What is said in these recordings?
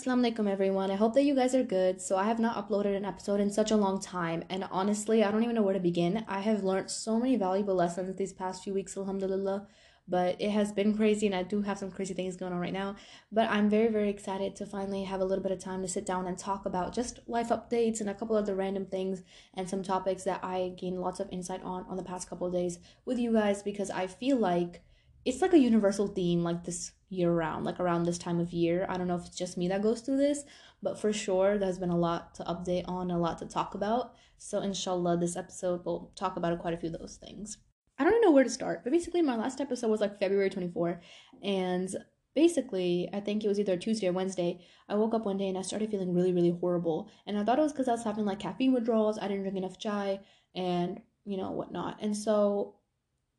Assalamu alaikum everyone. I hope that you guys are good. So I have not uploaded an episode in such a long time and honestly, I don't even know where to begin. I have learned so many valuable lessons these past few weeks, alhamdulillah, but it has been crazy and I do have some crazy things going on right now. But I'm very very excited to finally have a little bit of time to sit down and talk about just life updates and a couple of the random things and some topics that I gained lots of insight on on the past couple of days with you guys because I feel like it's like a universal theme like this year round like around this time of year. I don't know if it's just me that goes through this but for sure there's been a lot to update on a lot to talk about. So inshallah this episode will talk about quite a few of those things. I don't know where to start but basically my last episode was like february 24 and basically i think it was either tuesday or wednesday i woke up one day and i started feeling really really horrible and i thought it was because i was having like caffeine withdrawals i didn't drink enough chai and you know whatnot. And so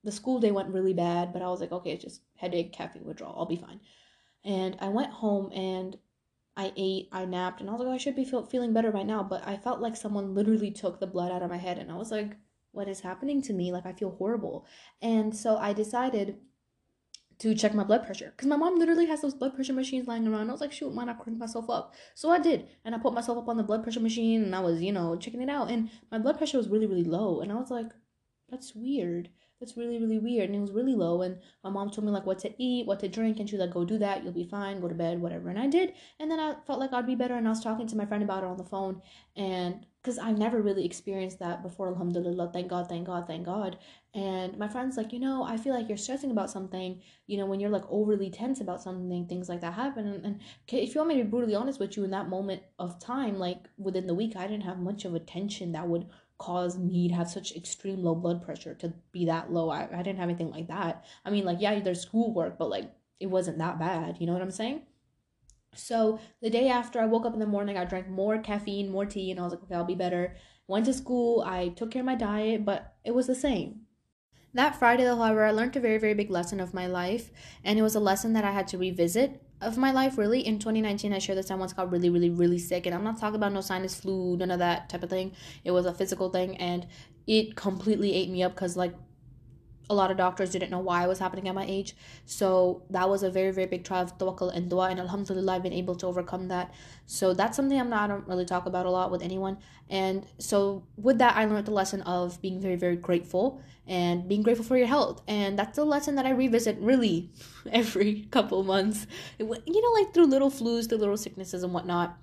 the school day went really bad, but I was like, okay, it's just headache, caffeine withdrawal, I'll be fine. And I went home and I ate, I napped, and I was like, oh, I should be feel- feeling better right now. But I felt like someone literally took the blood out of my head, and I was like, what is happening to me? Like, I feel horrible. And so I decided to check my blood pressure because my mom literally has those blood pressure machines lying around. I was like, shoot, why not crank myself up? So I did, and I put myself up on the blood pressure machine, and I was, you know, checking it out, and my blood pressure was really, really low, and I was like, that's weird it's really really weird and it was really low and my mom told me like what to eat what to drink and she was like go do that you'll be fine go to bed whatever and i did and then i felt like i'd be better and i was talking to my friend about it on the phone and because i've never really experienced that before alhamdulillah thank god thank god thank god and my friend's like you know i feel like you're stressing about something you know when you're like overly tense about something things like that happen and, and if you want me to be brutally honest with you in that moment of time like within the week i didn't have much of a tension that would cause me to have such extreme low blood pressure to be that low. I, I didn't have anything like that. I mean, like, yeah, there's schoolwork, but like, it wasn't that bad. You know what I'm saying? So the day after I woke up in the morning, I drank more caffeine, more tea, and I was like, okay, I'll be better. Went to school, I took care of my diet, but it was the same. That Friday, however, I learned a very, very big lesson of my life, and it was a lesson that I had to revisit of my life really in 2019 i shared this i once got really really really sick and i'm not talking about no sinus flu none of that type of thing. It was a physical thing and it completely ate me up because like a lot of doctors didn't know why it was happening at my age. So that was a very, very big trial of tawakkul and dua. And alhamdulillah, I've been able to overcome that. So that's something I'm not, I don't really talk about a lot with anyone. And so with that, I learned the lesson of being very, very grateful and being grateful for your health. And that's a lesson that I revisit really every couple months. You know, like through little flus, through little sicknesses and whatnot.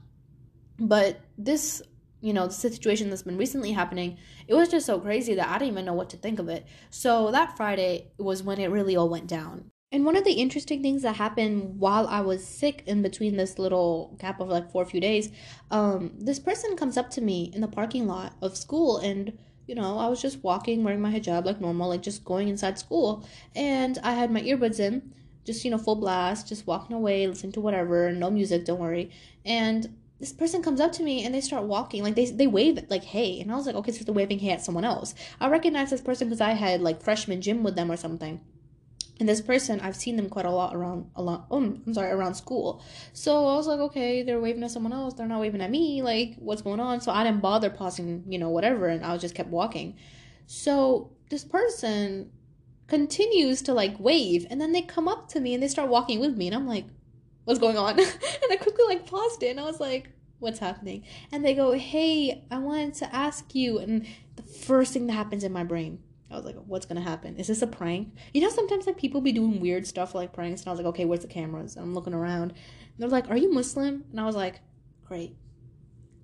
But this you know, the situation that's been recently happening, it was just so crazy that I didn't even know what to think of it. So that Friday was when it really all went down. And one of the interesting things that happened while I was sick in between this little gap of like four few days, um, this person comes up to me in the parking lot of school and you know, I was just walking wearing my hijab like normal, like just going inside school. And I had my earbuds in, just, you know, full blast, just walking away, listening to whatever, no music, don't worry. And this person comes up to me and they start walking like they they wave like hey and i was like okay so they're waving hey at someone else. I recognize this person because i had like freshman gym with them or something. And this person i've seen them quite a lot around a lot oh i'm sorry around school. So i was like okay they're waving at someone else. They're not waving at me. Like what's going on? So i didn't bother pausing you know whatever and i just kept walking. So this person continues to like wave and then they come up to me and they start walking with me and i'm like what's going on? and I quickly like paused it and I was like, what's happening? And they go, hey, I wanted to ask you. And the first thing that happens in my brain, I was like, what's gonna happen? Is this a prank? You know, sometimes like people be doing weird stuff like pranks, and I was like, okay, where's the cameras? And I'm looking around. And they're like, are you Muslim? And I was like, great,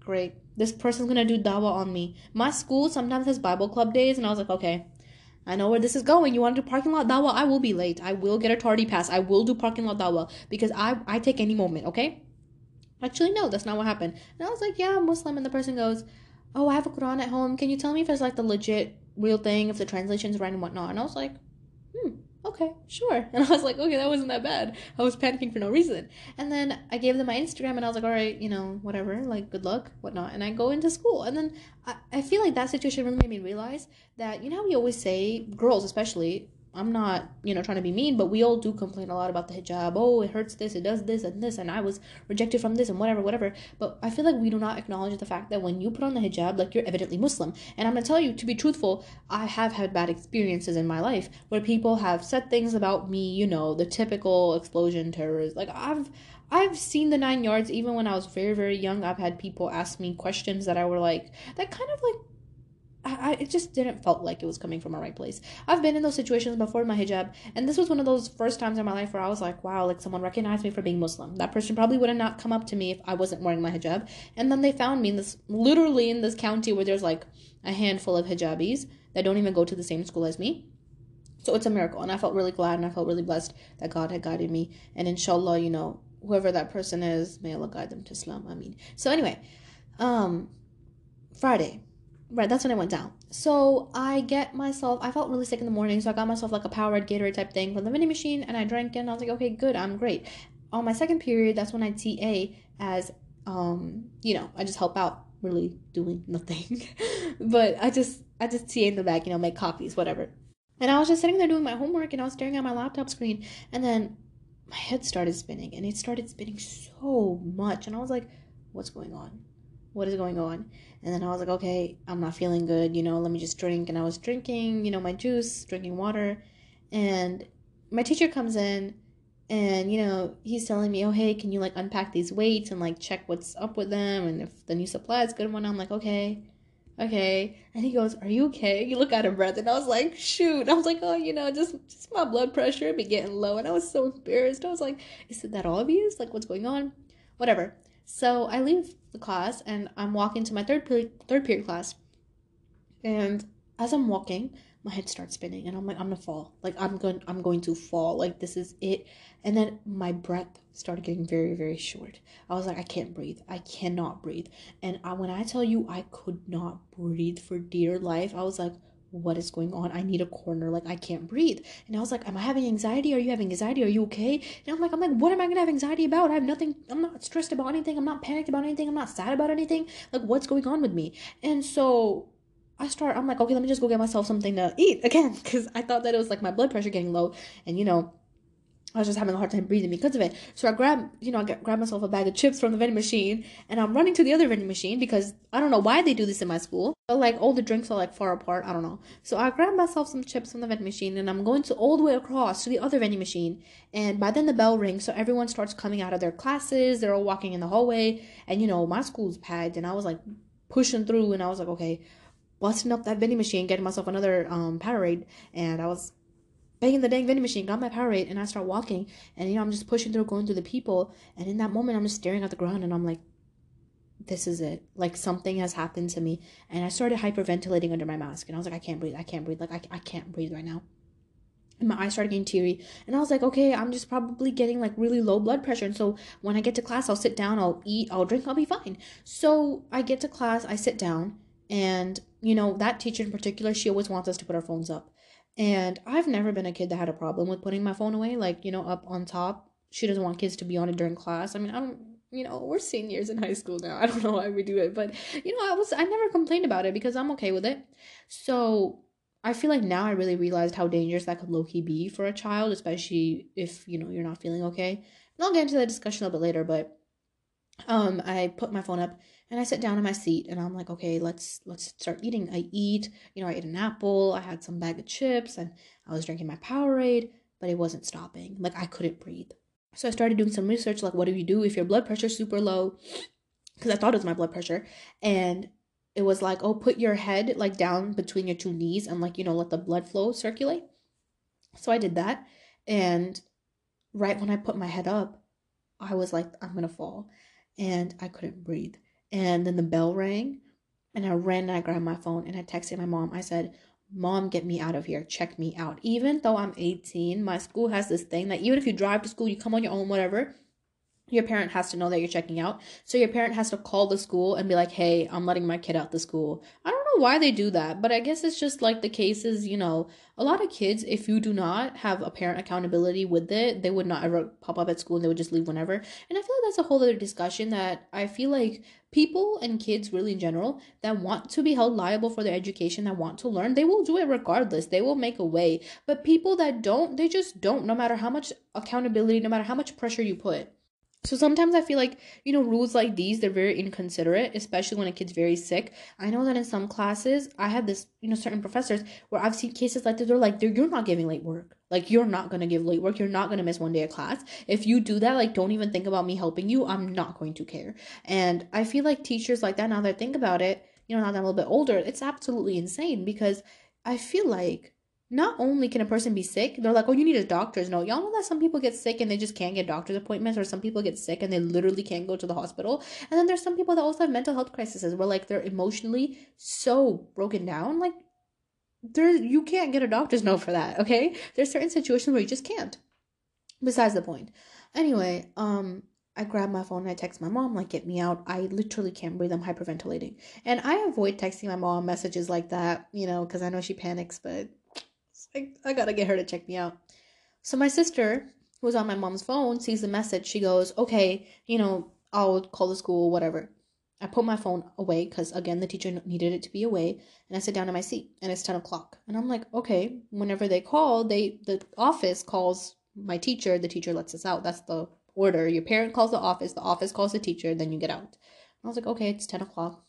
great. This person's gonna do dawah on me. My school sometimes has Bible club days, and I was like, okay, I know where this is going. You want to do parking lot dawah? I will be late. I will get a tardy pass. I will do parking lot dawah because I I take any moment. Okay. Actually, no, that's not what happened. And I was like, yeah, I'm Muslim. And the person goes, oh, I have a Quran at home. Can you tell me if it's like the legit real thing, if the translation's right and whatnot? And I was like, hmm, okay, sure. And I was like, okay, that wasn't that bad. I was panicking for no reason. And then I gave them my Instagram and I was like, all right, you know, whatever, like good luck, whatnot. And I go into school. And then I, I feel like that situation really made me realize that, you know we always say, girls especially, I'm not, you know, trying to be mean, but we all do complain a lot about the hijab. Oh, it hurts this, it does this and this, and I was rejected from this and whatever, whatever. But I feel like we do not acknowledge the fact that when you put on the hijab, like you're evidently Muslim. And I'm gonna tell you, to be truthful, I have had bad experiences in my life where people have said things about me, you know, the typical explosion terrorist. Like I've I've seen the nine yards even when I was very, very young. I've had people ask me questions that I were like, that kind of like I, it just didn't felt like it was coming from a right place. I've been in those situations before in my hijab, and this was one of those first times in my life where I was like, wow, like someone recognized me for being Muslim. That person probably would have not come up to me if I wasn't wearing my hijab. And then they found me in this, literally in this county where there's like a handful of hijabis that don't even go to the same school as me. So it's a miracle, and I felt really glad and I felt really blessed that God had guided me. And inshallah, you know, whoever that person is, may Allah guide them to Islam. I mean, so anyway, um, Friday right that's when i went down. So i get myself i felt really sick in the morning so i got myself like a powerade gatorade type thing from the vending machine and i drank it and i was like okay good i'm great. On my second period that's when i ta as um you know i just help out really doing nothing. But i just i just ta in the back you know make copies whatever. And i was just sitting there doing my homework and i was staring at my laptop screen and then my head started spinning and it started spinning so much and i was like what's going on what is going on? And then I was like, okay, I'm not feeling good, you know, let me just drink. And I was drinking, you know, my juice, drinking water. And my teacher comes in and, you know, he's telling me, oh, hey, can you like unpack these weights and like check what's up with them and if the new supply is good one? I'm like, okay, okay. And he goes, are you okay? You look out of breath. And I was like, shoot. I was like, oh, you know, just, just my blood pressure be getting low. And I was so embarrassed. I was like, is it that obvious? Like, what's going on? Whatever. So I leave the class and I'm walking to my third period, third period class. And as I'm walking, my head starts spinning and I'm like, I'm gonna fall. Like I'm going I'm going to fall. Like this is it. And then my breath started getting very, very short. I was like, I can't breathe. I cannot breathe. And I, when I tell you I could not breathe for dear life, I was like, what is going on? I need a corner. Like I can't breathe. And I was like, Am I having anxiety? Are you having anxiety? Are you okay? And I'm like, I'm like, what am I gonna have anxiety about? I have nothing, I'm not stressed about anything, I'm not panicked about anything, I'm not sad about anything. Like, what's going on with me? And so I start, I'm like, okay, let me just go get myself something to eat again, because I thought that it was like my blood pressure getting low, and you know, I was just having a hard time breathing because of it. So I grab, you know, I grab myself a bag of chips from the vending machine, and I'm running to the other vending machine because I don't know why they do this in my school. But like all the drinks are like far apart. I don't know. So I grab myself some chips from the vending machine, and I'm going to all the way across to the other vending machine. And by then the bell rings, so everyone starts coming out of their classes. They're all walking in the hallway, and you know my school's packed, and I was like pushing through, and I was like, okay, busting up that vending machine, getting myself another um Powerade, and I was banging the dang vending machine, got my Powerade, and I start walking. And you know, I'm just pushing through, going through the people. And in that moment, I'm just staring at the ground, and I'm like, this is it. Like something has happened to me. And I started hyperventilating under my mask, and I was like, I can't breathe. I can't breathe. Like I, I can't breathe right now. And my eyes started getting teary, and I was like, okay, I'm just probably getting like really low blood pressure. And so when I get to class, I'll sit down, I'll eat, I'll drink, I'll be fine. So I get to class, I sit down, and you know that teacher in particular, she always wants us to put our phones up. And I've never been a kid that had a problem with putting my phone away, like, you know, up on top. She doesn't want kids to be on it during class. I mean, I don't, you know, we're seniors in high school now. I don't know why we do it, but, you know, I was, I never complained about it because I'm okay with it. So I feel like now I really realized how dangerous that could low key be for a child, especially if, you know, you're not feeling okay. And I'll get into that discussion a little bit later, but um, I put my phone up and I sit down in my seat and I'm like, okay, let's let's start eating. I eat, you know, I ate an apple, I had some bag of chips, and I was drinking my Powerade, but it wasn't stopping. Like I couldn't breathe. So I started doing some research, like what do you do if your blood pressure's super low? Because I thought it was my blood pressure. And it was like, oh, put your head like down between your two knees and like, you know, let the blood flow circulate. So I did that. And right when I put my head up, I was like, I'm gonna fall. And I couldn't breathe. And then the bell rang, and I ran and I grabbed my phone and I texted my mom. I said, Mom, get me out of here. Check me out. Even though I'm 18, my school has this thing that even if you drive to school, you come on your own, whatever, your parent has to know that you're checking out. So your parent has to call the school and be like, hey, I'm letting my kid out the school. I don't know why they do that, but I guess it's just like the cases, you know, a lot of kids, if you do not have a parent accountability with it, they would not ever pop up at school and they would just leave whenever. And I feel like that's a whole other discussion that I feel like people and kids really in general that want to be held liable for their education, that want to learn, they will do it regardless. They will make a way. But people that don't, they just don't, no matter how much accountability, no matter how much pressure you put So sometimes I feel like, you know, rules like these, they're very inconsiderate, especially when a kid's very sick. I know that in some classes, I had this, you know, certain professors where I've seen cases like this, they're like, you're not giving late work. Like, you're not going to give late work. You're not going to miss one day of class. If you do that, like, don't even think about me helping you. I'm not going to care. And I feel like teachers like that, now that I think about it, you know, now that I'm a little bit older, it's absolutely insane because I feel like not only can a person be sick, they're like, oh, you need a doctor's note. Y'all know that some people get sick and they just can't get doctor's appointments, or some people get sick and they literally can't go to the hospital. And then there's some people that also have mental health crises where like they're emotionally so broken down, like there you can't get a doctor's note for that. Okay, there's certain situations where you just can't. Besides the point. Anyway, um, I grab my phone and I text my mom, like, get me out. I literally can't breathe. I'm hyperventilating. And I avoid texting my mom messages like that, you know, because I know she panics, but I, I gotta get her to check me out. So my sister, who's on my mom's phone, sees the message. She goes, okay, you know, I'll call the school, whatever. I put my phone away because, again, the teacher needed it to be away. And I sit down in my seat and it's 10 o'clock. And I'm like, okay, whenever they call, they the office calls my teacher, the teacher lets us out. That's the order. Your parent calls the office, the office calls the teacher, then you get out. I was like, okay, it's 10 o'clock.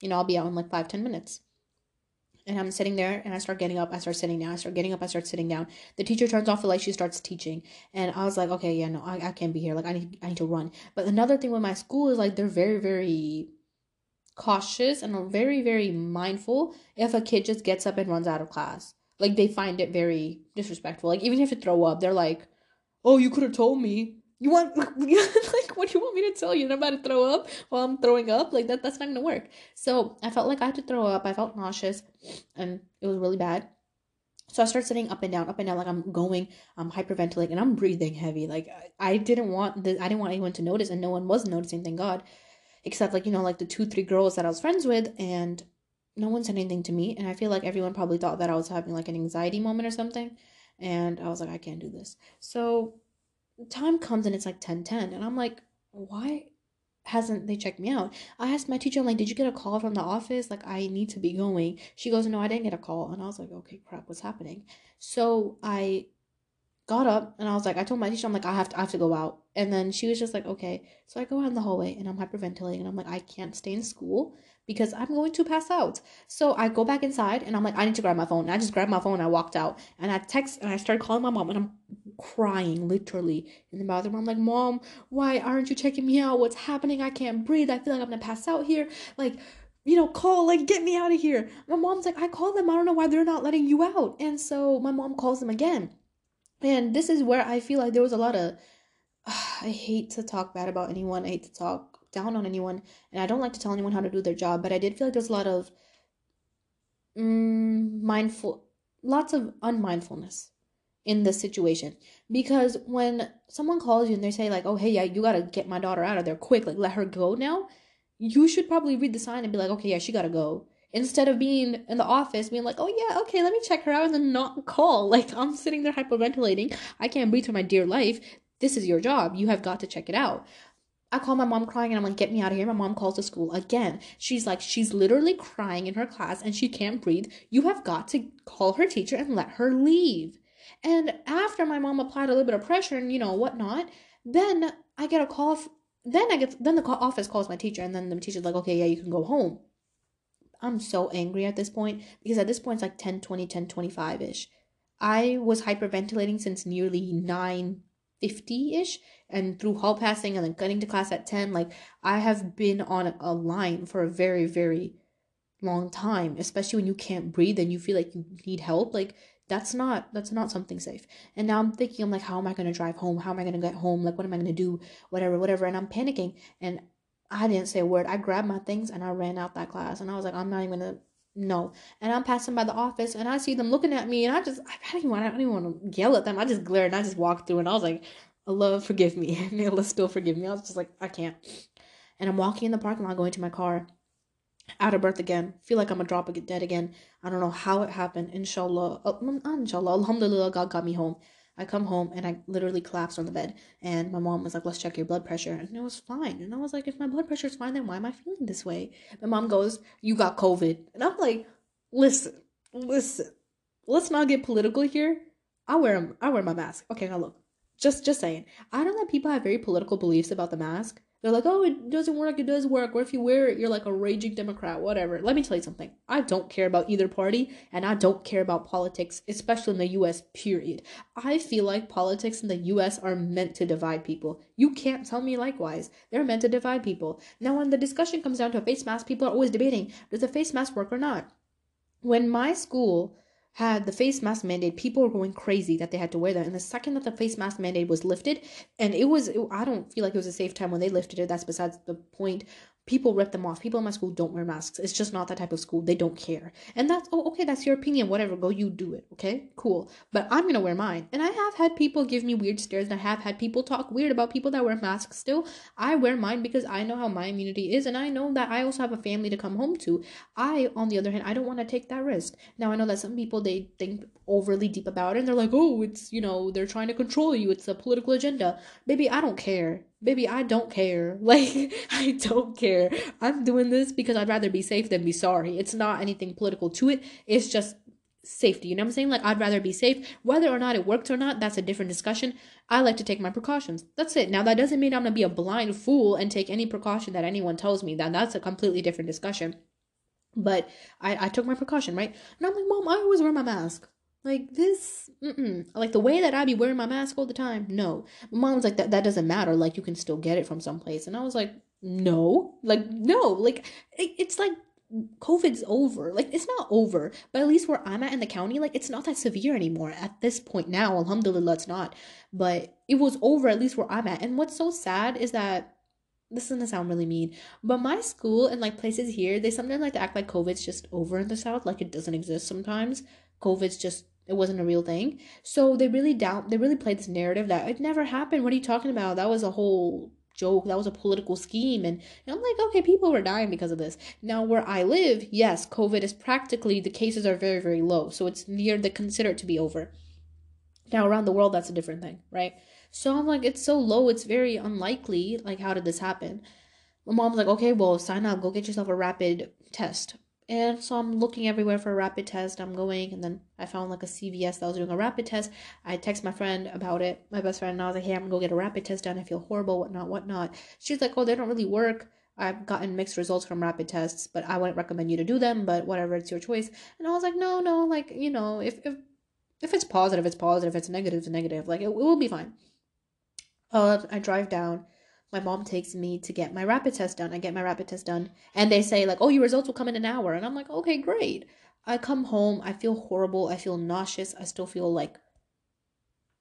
You know, I'll be out in like five, 10 minutes and I'm sitting there and I start getting up, I start sitting down, I start getting up, I start sitting down. The teacher turns off the light, she starts teaching. And I was like, okay, yeah, no, I, I can't be here. Like I need I need to run. But another thing with my school is like they're very, very cautious and very, very mindful if a kid just gets up and runs out of class. Like they find it very disrespectful. Like even if you throw up, they're like, Oh, you could have told me. You want like what do you want me to tell you? I'm about to throw up while I'm throwing up? Like that that's not gonna work. So I felt like I had to throw up. I felt nauseous and it was really bad. So I start sitting up and down, up and down, like I'm going, I'm hyperventilating, and I'm breathing heavy. Like I didn't want the, I didn't want anyone to notice, and no one was noticing. Thank God, except like you know, like the two, three girls that I was friends with, and no one said anything to me. And I feel like everyone probably thought that I was having like an anxiety moment or something. And I was like, I can't do this. So time comes and it's like 10 10 and i'm like why hasn't they checked me out i asked my teacher i'm like did you get a call from the office like i need to be going she goes no i didn't get a call and i was like okay crap what's happening so i got up and i was like i told my teacher i'm like i have to i have to go out and then she was just like okay so i go out in the hallway and i'm hyperventilating and i'm like i can't stay in school because I'm going to pass out. So I go back inside and I'm like, I need to grab my phone. And I just grabbed my phone and I walked out. And I text and I started calling my mom and I'm crying literally in the bathroom. I'm like, Mom, why aren't you checking me out? What's happening? I can't breathe. I feel like I'm gonna pass out here. Like, you know, call, like, get me out of here. My mom's like, I called them. I don't know why they're not letting you out. And so my mom calls them again. And this is where I feel like there was a lot of, uh, I hate to talk bad about anyone. I hate to talk down on anyone, and I don't like to tell anyone how to do their job, but I did feel like there's a lot of mm, mindful, lots of unmindfulness in this situation because when someone calls you and they say like, "Oh, hey, yeah, you gotta get my daughter out of there quick, like let her go now," you should probably read the sign and be like, "Okay, yeah, she gotta go." Instead of being in the office, being like, "Oh yeah, okay, let me check her out," and then not call. Like I'm sitting there hyperventilating, I can't breathe for my dear life. This is your job. You have got to check it out. I call my mom crying and I'm like, get me out of here. My mom calls the school again. She's like, she's literally crying in her class and she can't breathe. You have got to call her teacher and let her leave. And after my mom applied a little bit of pressure and, you know, whatnot, then I get a call. F- then I get, then the office calls my teacher and then the teacher's like, okay, yeah, you can go home. I'm so angry at this point because at this point it's like 10, 20, 10, 25 ish. I was hyperventilating since nearly 9 50 ish and through hall passing and then getting to class at 10 like i have been on a line for a very very long time especially when you can't breathe and you feel like you need help like that's not that's not something safe and now i'm thinking i'm like how am i going to drive home how am i going to get home like what am i going to do whatever whatever and i'm panicking and i didn't say a word i grabbed my things and i ran out that class and i was like i'm not even to no. And I'm passing by the office and I see them looking at me and I just I don't even I don't even want to yell at them. I just glared and I just walked through and I was like, Allah forgive me. May Allah still forgive me. I was just like, I can't. And I'm walking in the parking lot going to my car. Out of birth again. Feel like I'm gonna drop dead again. I don't know how it happened. Inshallah. Uh, inshallah. Alhamdulillah, God got me home. I come home and I literally collapsed on the bed. And my mom was like, let's check your blood pressure. And it was fine. And I was like, if my blood pressure is fine, then why am I feeling this way? My mom goes, you got COVID. And I'm like, listen, listen. Let's not get political here. I wear I wear my mask. Okay, now look. Just just saying. I know that people have very political beliefs about the mask. They're like, oh, it doesn't work, it does work. Or if you wear it, you're like a raging Democrat, whatever. Let me tell you something. I don't care about either party, and I don't care about politics, especially in the US, period. I feel like politics in the US are meant to divide people. You can't tell me likewise. They're meant to divide people. Now, when the discussion comes down to a face mask, people are always debating does a face mask work or not? When my school had the face mask mandate, people were going crazy that they had to wear that. And the second that the face mask mandate was lifted, and it was, I don't feel like it was a safe time when they lifted it. That's besides the point people rip them off. People in my school don't wear masks. It's just not that type of school. They don't care. And that's oh okay, that's your opinion. Whatever, go you do it. Okay? Cool. But I'm gonna wear mine. And I have had people give me weird stares and I have had people talk weird about people that wear masks still. I wear mine because I know how my immunity is and I know that I also have a family to come home to. I, on the other hand, I don't want to take that risk. Now I know that some people they think overly deep about it and they're like, oh, it's you know, they're trying to control you, it's a political agenda. Baby, I don't care baby, I don't care. Like, I don't care. I'm doing this because I'd rather be safe than be sorry. It's not anything political to it. It's just safety. You know what I'm saying? Like, I'd rather be safe. Whether or not it worked or not, that's a different discussion. I like to take my precautions. That's it. Now, that doesn't mean I'm going to be a blind fool and take any precaution that anyone tells me. That that's a completely different discussion. But I, I took my precaution, right? And I'm like, Mom, I always wear my mask. Like this, mm-mm. like the way that I be wearing my mask all the time. No, my mom was like that. That doesn't matter. Like you can still get it from someplace, and I was like, no, like no, like it, it's like COVID's over. Like it's not over, but at least where I'm at in the county, like it's not that severe anymore at this point now. Alhamdulillah, it's not. But it was over at least where I'm at. And what's so sad is that this is gonna sound really mean, but my school and like places here, they sometimes like to act like COVID's just over in the south, like it doesn't exist sometimes. COVID's just it wasn't a real thing. So they really doubt they really played this narrative that it never happened. What are you talking about? That was a whole joke. That was a political scheme. And, and I'm like, okay, people were dying because of this. Now where I live, yes, COVID is practically the cases are very, very low. So it's near the considered to be over. Now around the world that's a different thing, right? So I'm like, it's so low, it's very unlikely. Like, how did this happen? My mom's like, okay, well, sign up, go get yourself a rapid test. And so I'm looking everywhere for a rapid test. I'm going, and then I found like a CVS that was doing a rapid test. I text my friend about it, my best friend, and I was like, hey, I'm gonna go get a rapid test done. I feel horrible, whatnot, whatnot. She's like, oh, they don't really work. I've gotten mixed results from rapid tests, but I wouldn't recommend you to do them, but whatever, it's your choice. And I was like, no, no, like, you know, if, if, if it's positive, it's positive. If it's negative, it's negative. Like, it, it will be fine. Uh, I drive down my mom takes me to get my rapid test done. I get my rapid test done, and they say like, "Oh, your results will come in an hour," and I'm like, "Okay, great." I come home, I feel horrible, I feel nauseous, I still feel like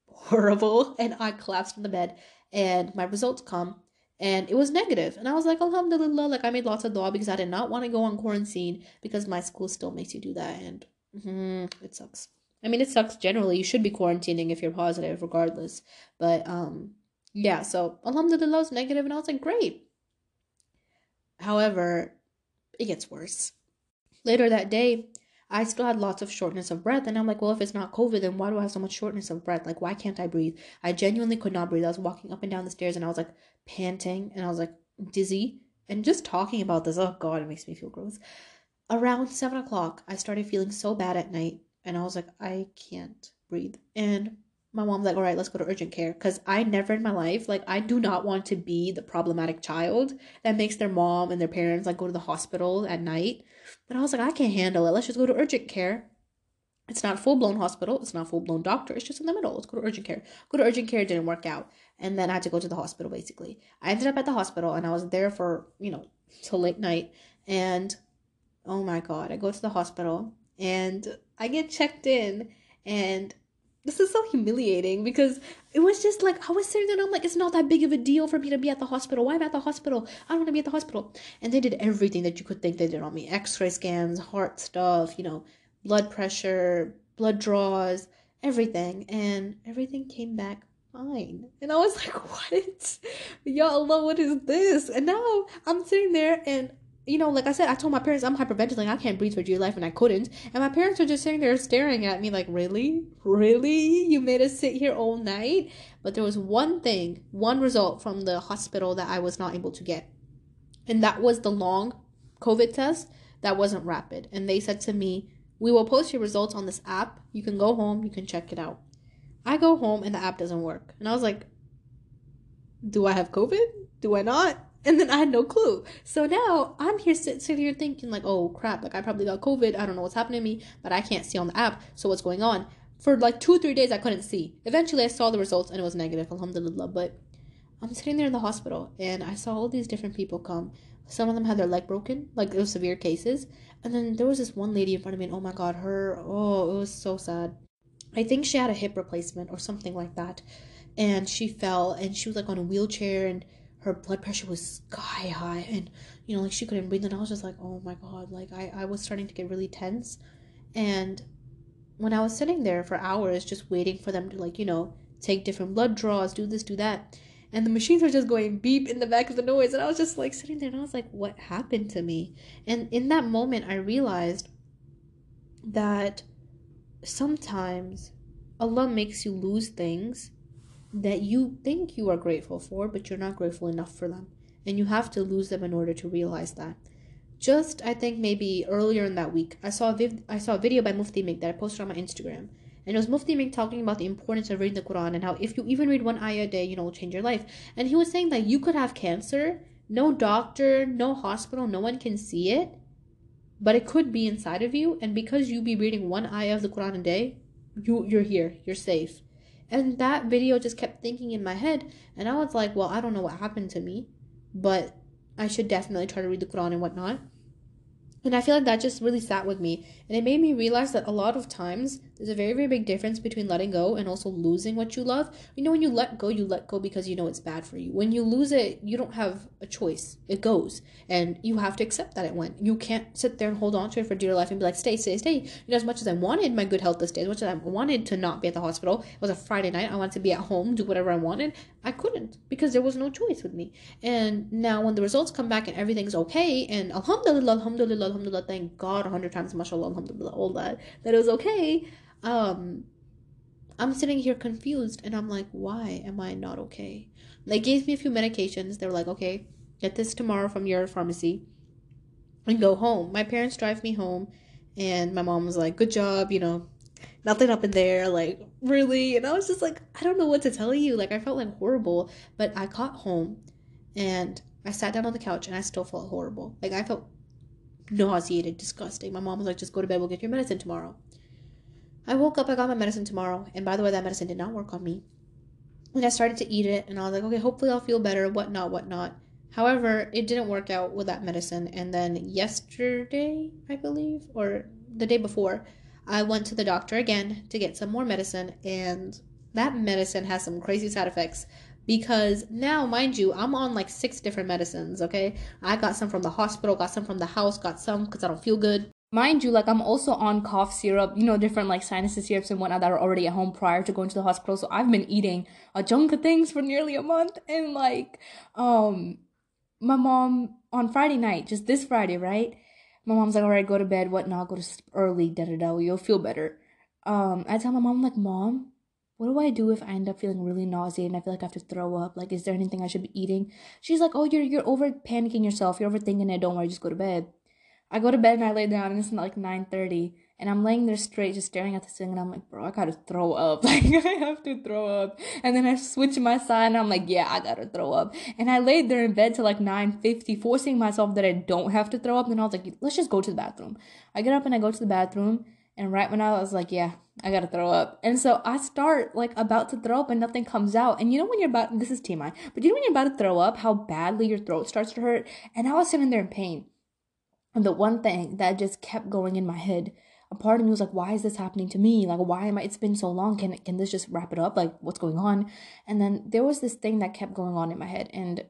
horrible, and I collapsed in the bed. And my results come, and it was negative. and I was like, Alhamdulillah, like I made lots of dua because I did not want to go on quarantine because my school still makes you do that, and mm-hmm, it sucks. I mean, it sucks generally. You should be quarantining if you're positive, regardless. But um, yeah, so Alhamdulillah was negative, and I was like, great. However, it gets worse. Later that day, I still had lots of shortness of breath, and I'm like, well, if it's not COVID, then why do I have so much shortness of breath? Like, why can't I breathe? I genuinely could not breathe. I was walking up and down the stairs, and I was like panting, and I was like dizzy, and just talking about this, oh god, it makes me feel gross. Around seven o'clock, I started feeling so bad at night, and I was like, I can't breathe. And my mom's like, all right, let's go to urgent care. Because I never in my life, like, I do not want to be the problematic child that makes their mom and their parents, like, go to the hospital at night. But I was like, I can't handle it. Let's just go to urgent care. It's not full blown hospital. It's not full blown doctor. It's just in the middle. Let's go to urgent care. Go to urgent care. didn't work out. And then I had to go to the hospital, basically. I ended up at the hospital and I was there for, you know, till late night. And oh my God, I go to the hospital and I get checked in and this is so humiliating because it was just like I was sitting there and I'm like, it's not that big of a deal for me to be at the hospital. Why am I at the hospital? I don't want to be at the hospital. And they did everything that you could think they did on me. X-ray scans, heart stuff, you know, blood pressure, blood draws, everything. And everything came back fine. And I was like, what? Ya Allah, what is this? And now I'm sitting there and you know, like I said, I told my parents I'm hyperventilating. I can't breathe for dear life, and I couldn't. And my parents were just sitting there staring at me like, really? Really? You made us sit here all night? But there was one thing, one result from the hospital that I was not able to get. And that was the long COVID test that wasn't rapid. And they said to me, we will post your results on this app. You can go home, you can check it out. I go home and the app doesn't work. And I was like, do I have COVID? Do I not? And then I had no clue. So now I'm here sit, sitting here thinking like, oh crap, like I probably got COVID. I don't know what's happening to me, but I can't see on the app. So what's going on? For like two, three days, I couldn't see. Eventually, I saw the results and it was negative, alhamdulillah. But I'm sitting there in the hospital and I saw all these different people come. Some of them had their leg broken, like it was severe cases. And then there was this one lady in front of me, and oh my god, her, oh, it was so sad. I think she had a hip replacement or something like that. And she fell and she was like on a wheelchair and her blood pressure was sky high and you know like she couldn't breathe. And I was just like oh my god like I, I was starting to get really tense. And when I was sitting there for hours just waiting for them to like you know take different blood draws do this do that. And the machines were just going beep in the back of the noise. And I was just like sitting there and I was like what happened to me? And in that moment I realized that sometimes Allah makes you lose things that you think you are grateful for, but you're not grateful enough for them. And you have to lose them in order to realize that. Just, I think maybe earlier in that week, I saw a, I saw a video by Mufti Menk that I posted on my Instagram. And it was Mufti Menk talking about the importance of reading the Quran and how if you even read one ayah a day, you know, will change your life. And he was saying that you could have cancer, no doctor, no hospital, no one can see it, but it could be inside of you. And because you be reading one ayah of the Quran a day, you you're here, you're safe. And that video just kept thinking in my head. And I was like, well, I don't know what happened to me, but I should definitely try to read the Quran and whatnot. And I feel like that just really sat with me. And it made me realize that a lot of times there's a very, very big difference between letting go and also losing what you love. You know, when you let go, you let go because you know it's bad for you. When you lose it, you don't have a choice. It goes. And you have to accept that it went. You can't sit there and hold on to it for dear life and be like, stay, stay, stay. You know, as much as I wanted my good health this day, as much as I wanted to not be at the hospital, it was a Friday night. I wanted to be at home, do whatever I wanted. I couldn't because there was no choice with me. And now when the results come back and everything's okay, and alhamdulillah, alhamdulillah, alhamdulillah, thank God a hundred times, mashallah, alhamdulillah, all that, that it was okay. Um, I'm sitting here confused and I'm like, why am I not okay? They gave me a few medications. They were like, okay, get this tomorrow from your pharmacy and go home. My parents drive me home and my mom was like, good job, you know, nothing up in there, like, really? And I was just like, I don't know what to tell you. Like, I felt like horrible, but I got home and I sat down on the couch and I still felt horrible. Like, I felt nauseated, disgusting. My mom was like, just go to bed, we'll get your medicine tomorrow. I woke up, I got my medicine tomorrow, and by the way, that medicine did not work on me. And I started to eat it, and I was like, okay, hopefully I'll feel better, whatnot, whatnot. However, it didn't work out with that medicine, and then yesterday, I believe, or the day before, I went to the doctor again to get some more medicine, and that medicine has some crazy side effects because now mind you i'm on like six different medicines okay? I got some from the hospital got some from the house got some because i don't feel good. Mind you like i'm also on cough syrup you know different like sinus syrups and whatnot that are already at home prior to going to the hospital. So i've been eating a chunk of things for nearly a month and like um my mom on friday night just this friday right? My mom's like all right go to bed whatnot go to sleep early da da da you'll feel better. Um i tell my mom like mom what do I do if I end up feeling really nauseated and I feel like I have to throw up? Like, is there anything I should be eating? She's like, oh, you're you're over panicking yourself. You're overthinking it. Don't worry, just go to bed. I go to bed and I lay down and it's like nine thirty, and I'm laying there straight, just staring at the ceiling, and I'm like, bro, I gotta throw up. Like, I have to throw up. And then I switch my side, and I'm like, yeah, I gotta throw up. And I laid there in bed till like nine fifty, forcing myself that I don't have to throw up. And I was like, let's just go to the bathroom. I get up and I go to the bathroom and right when I was like, yeah, I gotta throw up. And so I start like about to throw up and nothing comes out. And you know when you're about this is TMI, but you know when you're about to throw up, how badly your throat starts to hurt? And I was sitting there in pain. And the one thing that just kept going in my head, a part of me was like, why is this happening to me? Like why am I it's been so long? Can can this just wrap it up? Like what's going on? And then there was this thing that kept going on in my head. And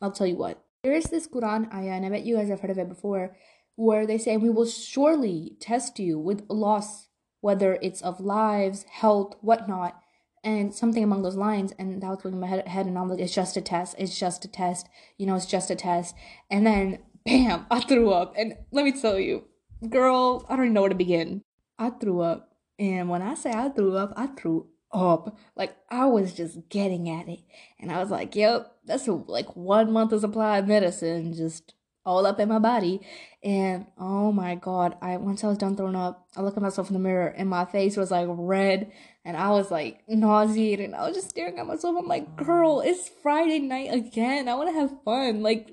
I'll tell you what. There is this Quran ayah, and I bet you guys have heard of it before where they say, We will surely test you with loss, whether it's of lives, health, whatnot, and something along those lines. And that was going in my head, head and I'm like, It's just a test. It's just a test. You know, it's just a test. And then, bam, I threw up. And let me tell you, girl, I don't even know where to begin. I threw up. And when I say I threw up, I threw up. Like I was just getting at it. And I was like, yep, that's like one month of supply of medicine just all up in my body. And oh my god, I once I was done throwing up, I looked at myself in the mirror and my face was like red and I was like nauseated and I was just staring at myself. I'm like, girl, it's Friday night again. I wanna have fun. Like,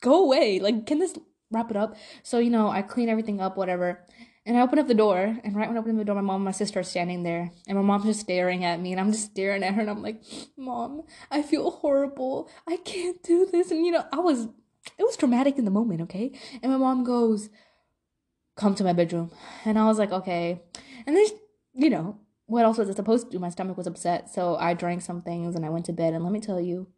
go away. Like, can this wrap it up? So, you know, I clean everything up, whatever. And I open up the door, and right when I open the door, my mom and my sister are standing there, and my mom's just staring at me, and I'm just staring at her, and I'm like, "Mom, I feel horrible. I can't do this." And you know, I was, it was traumatic in the moment, okay? And my mom goes, "Come to my bedroom," and I was like, "Okay." And then, you know, what else was I supposed to do? My stomach was upset, so I drank some things, and I went to bed. And let me tell you,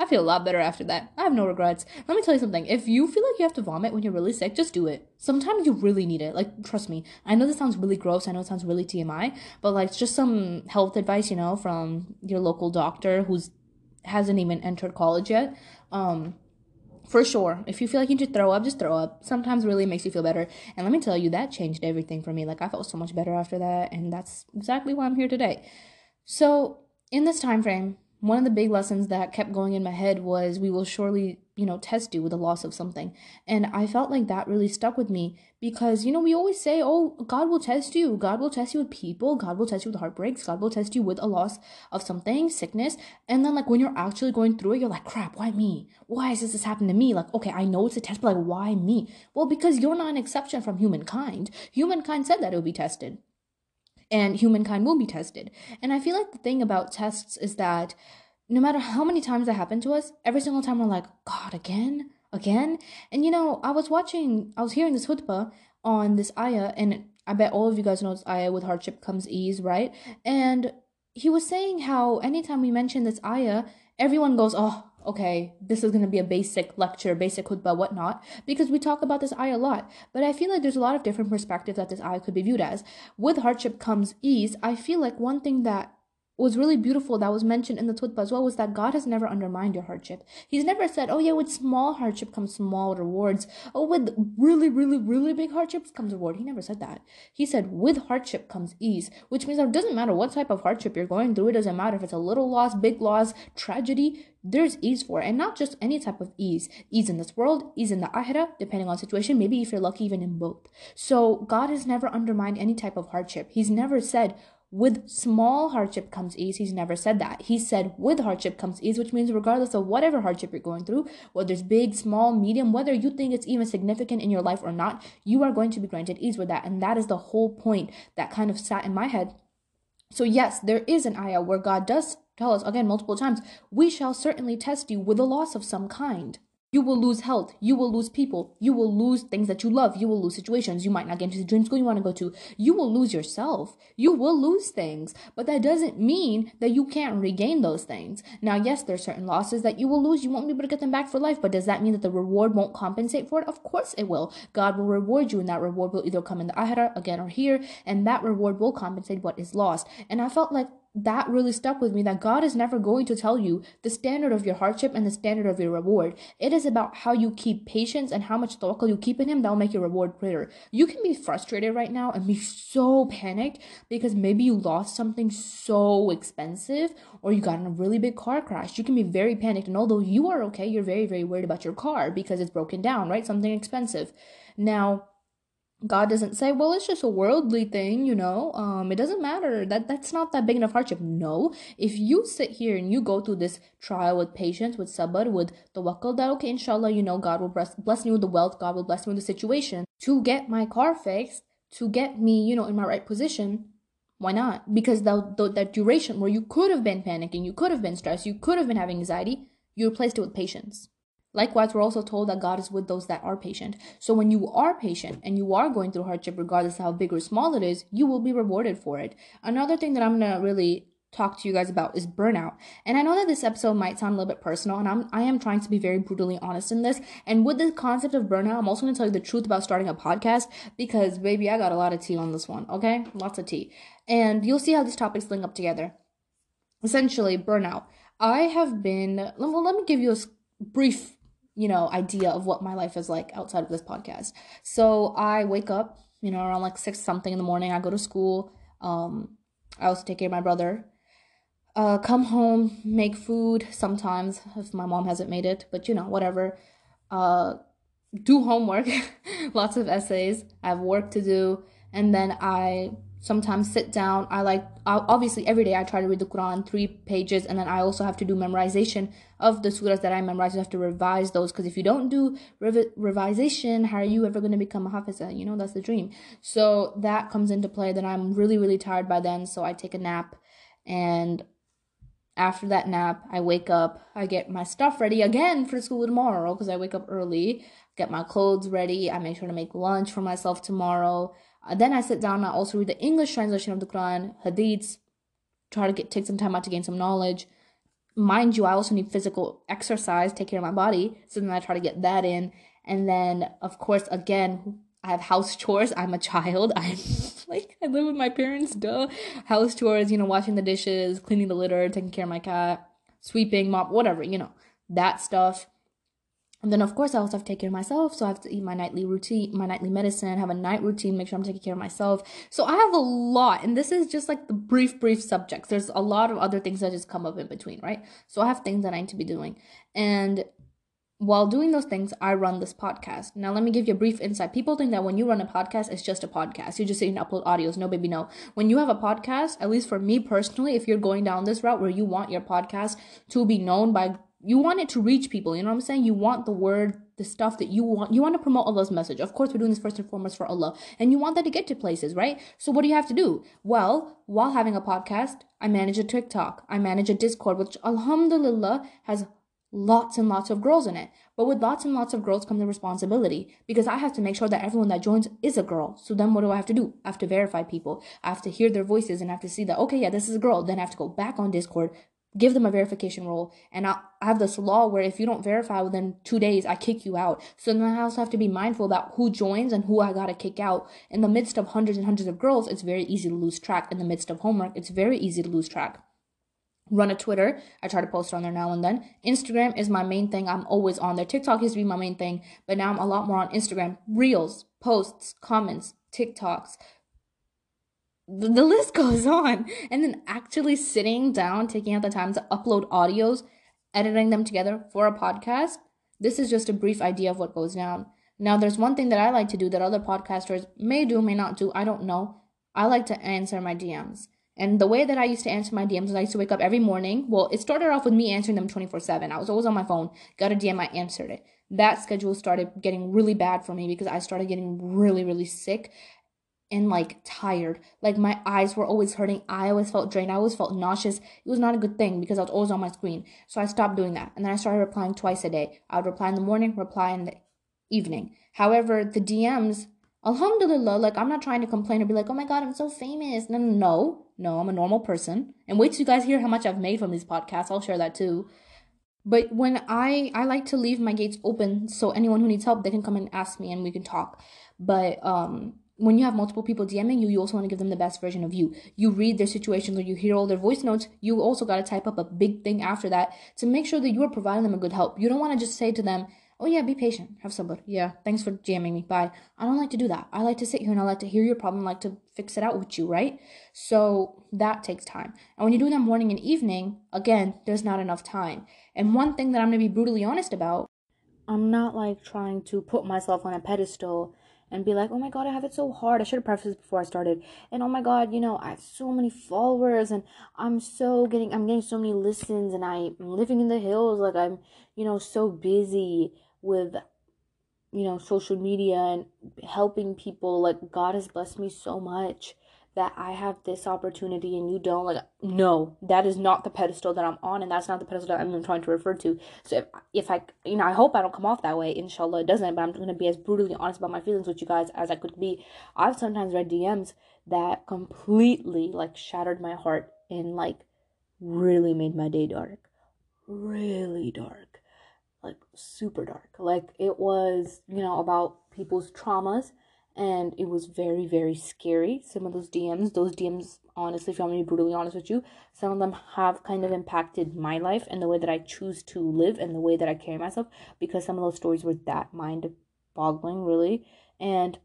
I feel a lot better after that. I have no regrets. Let me tell you something. If you feel like you have to vomit when you're really sick, just do it. Sometimes you really need it. Like, trust me. I know this sounds really gross. I know it sounds really TMI, but like, it's just some health advice, you know, from your local doctor who's hasn't even entered college yet. Um, for sure. If you feel like you to throw up, just throw up. Sometimes really makes you feel better. And let me tell you, that changed everything for me. Like, I felt so much better after that, and that's exactly why I'm here today. So, in this time frame, one of the big lessons that kept going in my head was we will surely you know test you with the loss of something. And i felt like that really stuck with me because you know we always say oh god will test you. God will test you with people. God will test you with heartbreaks. God will test you with a loss of something sickness. And then like when you're actually going through it you're like crap why me? Why is this this happening to me? Like okay i know it's a test but like why me? Well because you're not an exception from humankind. Humankind said that it would be tested and humankind will be tested. And I feel like the thing about tests is that no matter how many times that happen to us, every single time we're like, God, again? Again? And you know, I was watching, I was hearing this khutbah on this ayah, and I bet all of you guys know this ayah with hardship comes ease, right? And he was saying how anytime we mention this ayah, everyone goes, oh, okay, this is going to be a basic lecture, basic khutbah, whatnot, because we talk about this ayah a lot. But I feel like there's a lot of different perspectives that this ayah could be viewed as. With hardship comes ease. I feel like one thing that was really beautiful that was mentioned in the khutbah as well was that God has never undermined your hardship. He's never said, oh yeah, with small hardship comes small rewards. Oh, with really, really, really big hardships comes reward. He never said that. He said, with hardship comes ease, which means that it doesn't matter what type of hardship you're going through. It doesn't matter if it's a little loss, big loss, tragedy. There's ease for it. And not just any type of ease. Ease in this world, ease in the ahirah, depending on situation. Maybe if you're lucky, even in both. So God has never undermined any type of hardship. He's never said, with small hardship comes ease. He's never said that. He said with hardship comes ease, which means regardless of whatever hardship you're going through, whether it's big, small, medium, whether you think it's even significant in your life or not, you are going to be granted ease with that. And that is the whole point that kind of sat in my head. So, yes, there is an ayah where God does tell us again multiple times, we shall certainly test you with a loss of some kind. You will lose health. You will lose people. You will lose things that you love. You will lose situations. You might not get into the dream school you want to go to. You will lose yourself. You will lose things. But that doesn't mean that you can't regain those things. Now, yes, there are certain losses that you will lose. You won't be able to get them back for life. But does that mean that the reward won't compensate for it? Of course it will. God will reward you, and that reward will either come in the ahirah again or here, and that reward will compensate what is lost. And I felt like that really stuck with me that God is never going to tell you the standard of your hardship and the standard of your reward. It is about how you keep patience and how much tawakkul you keep in Him that will make your reward greater. You can be frustrated right now and be so panicked because maybe you lost something so expensive or you got in a really big car crash. You can be very panicked, and although you are okay, you're very, very worried about your car because it's broken down, right? Something expensive. Now, God doesn't say, well, it's just a worldly thing, you know. Um, it doesn't matter. That that's not that big enough hardship. No. If you sit here and you go through this trial with patience, with sabr, with tawakkul, that okay, inshallah, you know, God will bless, bless me with the wealth, God will bless me with the situation to get my car fixed, to get me, you know, in my right position. Why not? Because the that duration where you could have been panicking, you could have been stressed, you could have been having anxiety, you replaced it with patience. Likewise, we're also told that God is with those that are patient. So when you are patient and you are going through hardship, regardless of how big or small it is, you will be rewarded for it. Another thing that I'm gonna really talk to you guys about is burnout. And I know that this episode might sound a little bit personal, and I'm I am trying to be very brutally honest in this. And with the concept of burnout, I'm also gonna tell you the truth about starting a podcast because baby, I got a lot of tea on this one, okay? Lots of tea. And you'll see how these topics link up together. Essentially, burnout. I have been well, let me give you a brief you know, idea of what my life is like outside of this podcast. So I wake up, you know, around like six something in the morning. I go to school. Um, I also take care of my brother. Uh, come home, make food sometimes if my mom hasn't made it, but you know, whatever. Uh, do homework, lots of essays. I have work to do, and then I sometimes sit down. I like obviously every day I try to read the Quran three pages, and then I also have to do memorization of the surahs that I memorize. You have to revise those because if you don't do rev- revisation, how are you ever going to become a hafiza? You know that's the dream. So that comes into play. Then I'm really really tired by then, so I take a nap, and after that nap, I wake up. I get my stuff ready again for school tomorrow because I wake up early. Get my clothes ready. I make sure to make lunch for myself tomorrow. Uh, then I sit down. I also read the English translation of the Quran, hadiths. Try to get take some time out to gain some knowledge. Mind you, I also need physical exercise, take care of my body. So then I try to get that in. And then, of course, again, I have house chores. I'm a child. I'm like, I live with my parents, duh. House chores, you know, washing the dishes, cleaning the litter, taking care of my cat, sweeping, mop, whatever, you know, that stuff. And then, of course, I also have to take care of myself. So I have to eat my nightly routine, my nightly medicine, have a night routine, make sure I'm taking care of myself. So I have a lot. And this is just like the brief, brief subjects. There's a lot of other things that just come up in between, right? So I have things that I need to be doing. And while doing those things, I run this podcast. Now, let me give you a brief insight. People think that when you run a podcast, it's just a podcast. You just sit and upload audios. No, baby, no. When you have a podcast, at least for me personally, if you're going down this route where you want your podcast to be known by you want it to reach people you know what i'm saying? You want the word the stuff that you want you want to promote allah's message. Of course we're doing this first and foremost for allah and you want that to get to places right? So what do you have to do? Well while having a podcast i manage a tiktok i manage a discord which alhamdulillah has lots and lots of girls in it. But with lots and lots of girls come the responsibility because i have to make sure that everyone that joins is a girl. So then what do i have to do? I have to verify people. I have to hear their voices and I have to see that okay yeah this is a girl. Then i have to go back on discord give them a verification role. And I, have this law where if you don't verify within two days, I kick you out. So then I also have to be mindful about who joins and who I gotta kick out. In the midst of hundreds and hundreds of girls, it's very easy to lose track. In the midst of homework, it's very easy to lose track. Run a Twitter. I try to post on there now and then. Instagram is my main thing. I'm always on there. TikTok used to be my main thing, but now I'm a lot more on Instagram. Reels, posts, comments, TikToks, the list goes on. And then actually sitting down, taking out the time to upload audios, editing them together for a podcast. This is just a brief idea of what goes down. Now, there's one thing that I like to do that other podcasters may do, may not do. I don't know. I like to answer my DMs. And the way that I used to answer my DMs is I used to wake up every morning. Well, it started off with me answering them 24 7. I was always on my phone, got a DM, I answered it. That schedule started getting really bad for me because I started getting really, really sick and like tired. Like my eyes were always hurting. I always felt drained. I always felt nauseous. It was not a good thing because I was always on my screen. So I stopped doing that. And then I started replying twice a day. I would reply in the morning, reply in the evening. However, the DMs, alhamdulillah, like I'm not trying to complain or be like, oh my God, I'm so famous. No, no, no. No, I'm a normal person. And wait till you guys hear how much I've made from these podcasts. I'll share that too. But when I I like to leave my gates open so anyone who needs help they can come and ask me and we can talk. But um when you have multiple people DMing you, you also want to give them the best version of you. You read their situations or you hear all their voice notes, you also got to type up a big thing after that to make sure that you are providing them a good help. You don't want to just say to them, oh yeah, be patient, have sabr. Yeah, thanks for jamming me. Bye. I don't like to do that. I like to sit here and I like to hear your problem, I like to fix it out with you, right? So that takes time. And when you do that morning and evening, again, there's not enough time. And one thing that I'm going to be brutally honest about, I'm not like trying to put myself on a pedestal and be like, oh my god, I have it so hard. I should have prefaced this before I started. And oh my god, you know, I have so many followers and I'm so getting I'm getting so many listens and I'm living in the hills, like I'm, you know, so busy with you know, social media and helping people. Like God has blessed me so much that I have this opportunity and you don't like no that is not the pedestal that I'm on and that's not the pedestal that I'm trying to refer to. So if if I you know I hope I don't come off that way inshallah it doesn't but I'm going to be as brutally honest about my feelings with you guys as I could be. I've sometimes read DMs that completely like shattered my heart and like really made my day dark. Really dark. Like super dark. Like it was you know about people's traumas and it was very very scary some of those dms those dms honestly if you want me to be brutally honest with you some of them have kind of impacted my life and the way that i choose to live and the way that i carry myself because some of those stories were that mind boggling really and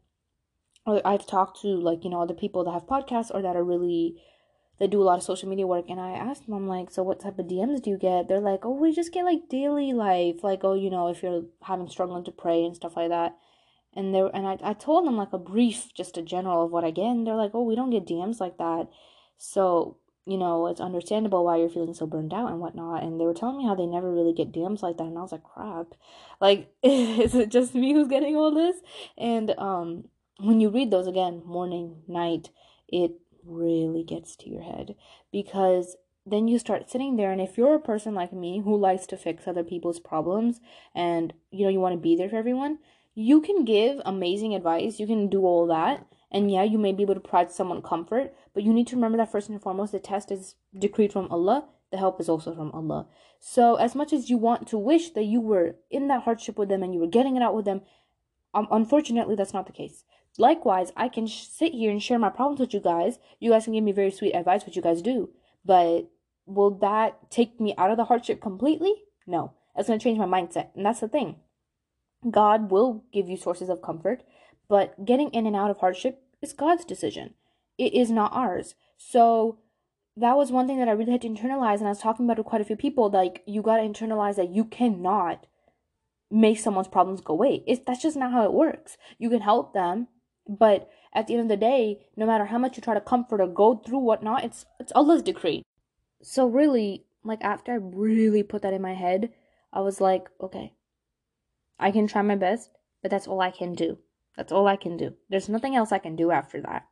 i've talked to like you know other people that have podcasts or that are really they do a lot of social media work and I asked them, I'm like, so what type of DMs do you get? They're like, oh, we just get like daily life, like, oh, you know, if you're having struggling to pray and stuff like that. And they and I, I told them like a brief, just a general of what I get, and they're like, oh, we don't get DMs like that. So, you know, it's understandable why you're feeling so burned out and whatnot. And they were telling me how they never really get DMs like that, and I was like, crap. Like, is it just me who's getting all this? And um when you read those again, morning, night, it really gets to your head because then you start sitting there and if you're a person like me who likes to fix other people's problems and you know you want to be there for everyone you can give amazing advice you can do all that and yeah you may be able to provide someone comfort but you need to remember that first and foremost the test is decreed from allah the help is also from allah so as much as you want to wish that you were in that hardship with them and you were getting it out with them um, unfortunately that's not the case Likewise, I can sh- sit here and share my problems with you guys. You guys can give me very sweet advice, which you guys do. But will that take me out of the hardship completely? No. It's going to change my mindset. And that's the thing. God will give you sources of comfort, but getting in and out of hardship is God's decision. It is not ours. So that was one thing that I really had to internalize. And I was talking about it with quite a few people. Like, you got to internalize that you cannot make someone's problems go away. It's, that's just not how it works. You can help them, but at the end of the day, no matter how much you try to comfort or go through whatnot, it's it's Allah's decree. So really, like after I really put that in my head, I was like, okay, I can try my best, but that's all I can do. That's all I can do. There's nothing else I can do after that.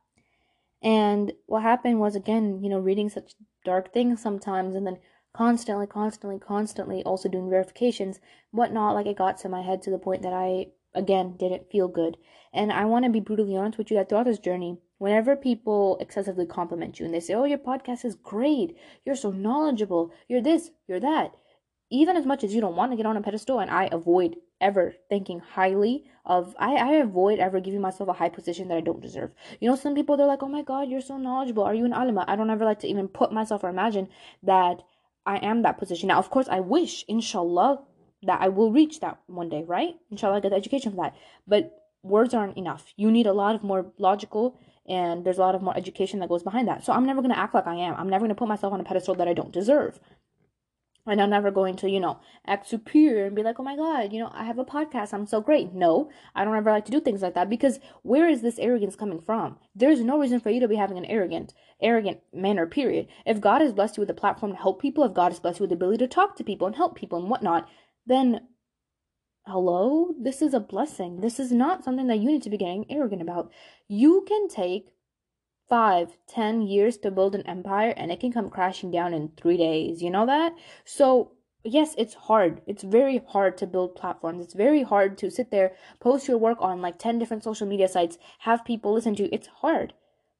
And what happened was again, you know, reading such dark things sometimes and then constantly, constantly, constantly also doing verifications, whatnot, like it got to my head to the point that I again didn't feel good. And I want to be brutally honest with you that throughout this journey, whenever people excessively compliment you and they say, Oh, your podcast is great, you're so knowledgeable, you're this, you're that, even as much as you don't want to get on a pedestal, and I avoid ever thinking highly of I, I avoid ever giving myself a high position that I don't deserve. You know, some people they're like, Oh my god, you're so knowledgeable. Are you an alima? I don't ever like to even put myself or imagine that I am that position. Now, of course, I wish, inshallah, that I will reach that one day, right? Inshallah, I get the education for that. But words aren't enough. You need a lot of more logical and there's a lot of more education that goes behind that. So I'm never to act like I am. I'm never to put myself on a pedestal that I don't deserve. And I'm never going to, you know, act superior and be like, oh my God, you know, I have a podcast. I'm so great. No, I don't ever like to do things like that because where is this arrogance coming from? There's no reason for you to be having an arrogant, arrogant manner, period. If God has blessed you with a platform to help people, if God has blessed you with the ability to talk to people and help people and whatnot, then hello, this is a blessing. This is not something that you need to be getting arrogant about. You can take five, ten years to build an empire and it can come crashing down in three days. You know that? So, yes, it's hard. It's very hard to build platforms. It's very hard to sit there, post your work on like 10 different social media sites, have people listen to you. It's hard.